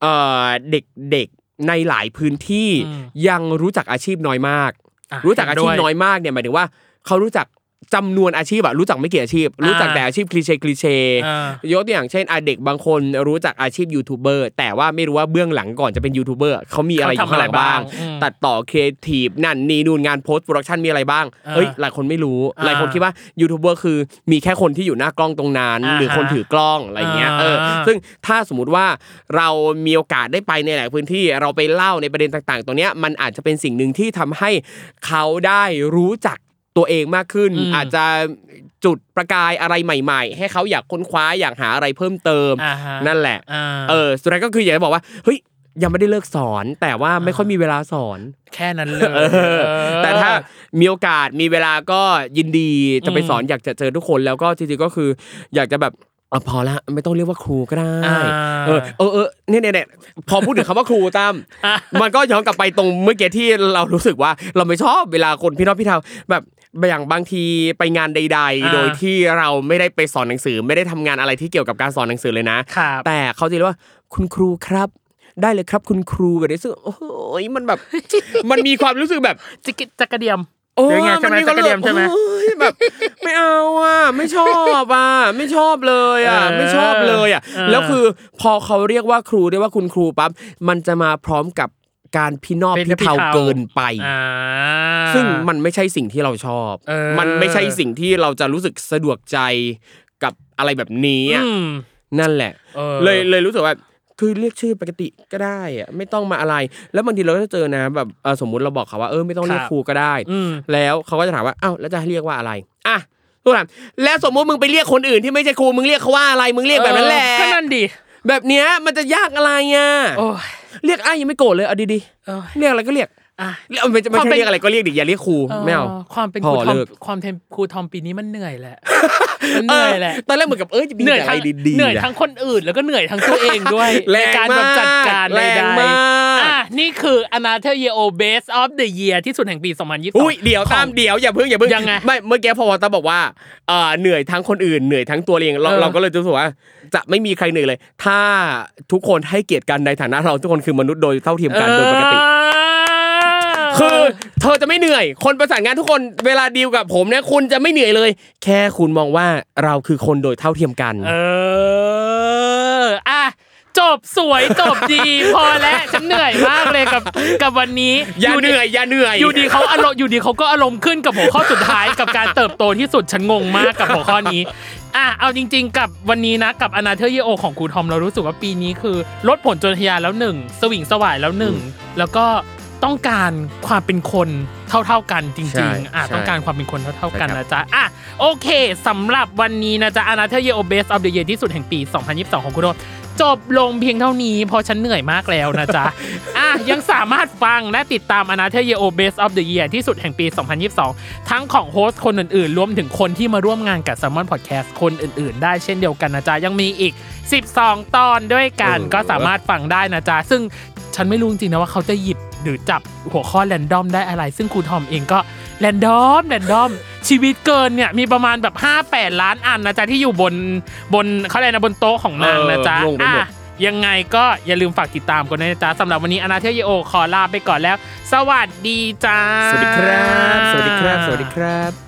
เอ่อเด็กๆ ในหลายพื้นที่อืมยังรู้จักอาชีพน้อยมากอะรู้จักอาชีพเห็นด้วยน้อยมากเนี่ยหมายถึงว่าเขารู้จัก จำนวนอาชีพอะรู้จักไม่กี่อาชีพ รู้จักอ่าแต่อาชีพ cliché cliché อ่ายกตัวอย่างเช่นอะเด็กบางคนรู้จักอาชีพยูทูบเบอร์แต่ว่าไม่รู้ว่าเบื้องหลังก่อนจะเป็นยูทูบเบอร์เขามีอะไรอยู่ข้างหลังบ้างอืมตัดต่อครีเอทีฟนั่นนี่นู่นงาน post-production มีอะไรบ้างอ่าเฮ้ยหลายคนไม่รู้อ่าหลายคนคิดว่ายูทูบเบอร์คือมีแค่คนที่อยู่หน้ากล้องตรงนั้นอ่าหรือคนถือกล้องอะไรเงี้ยอ่าเออซึ่งถ้าสมมุติว่าเรามีโอกาสได้ไปในหลายพื้นที่เราไปเล่าในประเด็นต่าง ๆ ตรงเนี้ยมันอาจจะเป็นสิ่งหนึ่งที่ทำให้เขาได้รู้จัก ตัวเองมากขึ้นอืมอาจจะจุดประกายอะไรใหม่ ๆ ให้เขาอยากค้นคว้าอยากหาอะไรเพิ่มเติมอ่าฮะนั่นแหละอ่าเออสุดท้ายก็คืออยากจะบอกว่าเฮ้ยยังไม่ได้เลิกสอน แต่ว่าไม่ค่อยมีเวลาสอน แค่นั้นเลยเออแต่ถ้ามีโอกาสมีเวลาก็ยินดีจะไปสอนอยากจะเจอทุกคนแล้วก็จริงๆก็คือ อยากจะแบบอะพอละไม่ต้องเรียกว่าครูก็ได้อ่าเออเออเออเนี่ยเนี่ยเนี่ยพอพูดถึงคำว่าครูตั้มอะมันก็ย้อนกลับไปตรงเมื่อกี้ที่เรารู้สึกว่าเราไม่ชอบเวลาคนพี่น้องพี่เทาแบบ อย่างบางทีไปงานใดอ่าๆโดยที่เราไม่ได้ไปสอนหนังสือ ไม่ได้ทำงานอะไรที่เกี่ยวกับการสอนหนังสือเลยนะครับแต่เขาจะเรียกว่าคุณครูครับได้เลยครับคุณครูแบบนี้ซึ่งโอ้ยมันแบบ มันมีความรู้สึกแบบจิกจักระเดียมโอ้หรือไงใช่ไหมควาจักรเดียมใช่ไหมโอ้ยแบบไม่เอาอะไม่ชอบอะไม่ชอบเลยอะเออไม่ชอบเลยอะเออแล้วคือพอเขาเรียกว่าครูเรียกว่าคุณครูปั๊บมันจะมาพร้อมกับ การพี่นอบเป็นพี่เทาพี่เทาเกินไปอ่าซึ่งมันไม่ใช่สิ่งที่เราชอบเออมันไม่ใช่สิ่งที่เราจะรู้สึกสะดวกใจกับอะไรแบบนี้อะอืมนั่นแหละออเลยเลยรู้สึกว่าคือเรียกชื่อปกติก็ได้อะไม่ต้องมาอะไร แล้วบางทีเราก็จะเจอนะแบบเออสมมุติเราบอกเขาว่าเออไม่ต้องเรียกครับครูก็ได้อืมแล้วเขาก็จะถามว่าอ้าวแล้วจะให้เรียกว่าอะไรอะทุกคนแล้วสมมติมึงไปเรียกคนอื่นที่ไม่ใช่ครูมึงเรียกเขาว่าอะไรมึงเรียกแบบนั้นแหละเออก็นั่นดิแบบเนี้ยมันจะยากอะไรอะโอ้ย เรียกไอ้ยังไม่โกรธเลยเอาดีเออๆเรียกอะไรก็เรียก อะเรียกไม่ไม่ความใช่เป็นเรียกอะไรก็เรียกดิอย่าเรียกครูไม่เอาความเป็นพคอรูทอมเลิกความเป็นครูทอมปีนี้มันเหนื่อยแหละมันเหนื่อยแหละตอนแรกเหมือนกับเอ้ยจะมีเหนื่อยแต่อะทั้ไรงดีๆเหนื่อยอะทั้งคนอื่นแล้วก็เหนื่อยทั้งตัวเองด้วยแรในงการแบบจัดการแรงใดๆมากอะนี่คือ Another Year O Best of the Year ที่สุดแห่งปี 2022อุ้ยเดี๋ยวตามเดี๋ยวอย่าเพิ่งอย่าเพิ่งยังไงไม่เมื่อกี้พอวอตาบอกว่าเอ่อเหนื่อยทั้งคนอื่นเหนื่อยทั้งตัวเองเราเออเราก็เลยรู้สึกว่า จะไม่มีใครเหนื่อยเลย ถ้าทุกคนให้เกียรติกันในฐานะเราทุกคนคือมนุษย์โดยเท่าเทียมกันโดยปกติ คือเธอจะไม่เหนื่อย คนประสานงานทุกคนเวลาดีลกับผมเนี่ยคุณจะไม่เหนื่อยเลย แค่คุณมองว่าเราคือคนโดยเท่าเทียมกัน เอออะจบสวยจบดีพอแล้วฉันเหนื่อยมากเลยกับกับวันนี้อย่าดีเหนื่อยอย่าเหนื่อยอยู่ดีเขาอารมณ์อยู่ดีเขาก็อารมณ์ขึ้นกับหัวข้อสุดท้ายกับการเติบโตที่สุดฉันงงมากกับหัวข้อนี้อะเอาจริง ๆ กับวันนี้นะกับอนาเธอร์เยโอของครูทอมเรารู้สึกว่าปีนี้คือ ลดผลจนทะยานแล้วหนึ่งสวิงสวายแล้วหนึ่งแล้วก็ ต้องการความเป็นคนเท่า ๆกันจริงๆอะใช่ใช่ต้องการความเป็นคนเท่าๆกันใช่ครับนะจ๊ะอะโอเคสำหรับวันนี้นะจ๊ะ Another Year O Best of the Year ที่สุดแห่งปี 2022 ของคุณโดจบลงเพียงเท่านี้เพราะฉันเหนื่อยมากแล้วนะจ๊ะ อะยังสามารถฟังและติดตาม a n o t h e r Year O Best of the Year ที่สุดแห่งปี 2022 ทั้งของ host คนอื่นๆ รวมถึงคนที่มาร่วมงานกับ Salmon Podcast คนอื่นๆ ได้เช่นเดียวกันนะจ๊ะ ยังมีอีก 12 ตอนด้วยกันเออก็สามารถฟังได้นะจ๊ะ ซึ่งฉันไม่รู้จริงๆนะว่าเขาจะหยิบ หรือจับหัวข้อแรนดอมได้อะไร ซึ่งครูทอมเองก็แรนดอมแรนดอมชีวิตเกินเนี่ยมีประมาณแบบ5-8ล้านอันนะจ๊ะที่อยู่บนบนเขาเรียกนะบนโต๊ะของนางนะจ๊ะเอองงไปหมด อะยังไงก็อย่าลืมฝากติดตามกันด้วยนะจ๊ะสำหรับวันนี้อนาเทยโอขอลาไปก่อนแล้ว สวัสดีจ้า สวัสดีครับ สวัสดีครับ สวัสดีครับ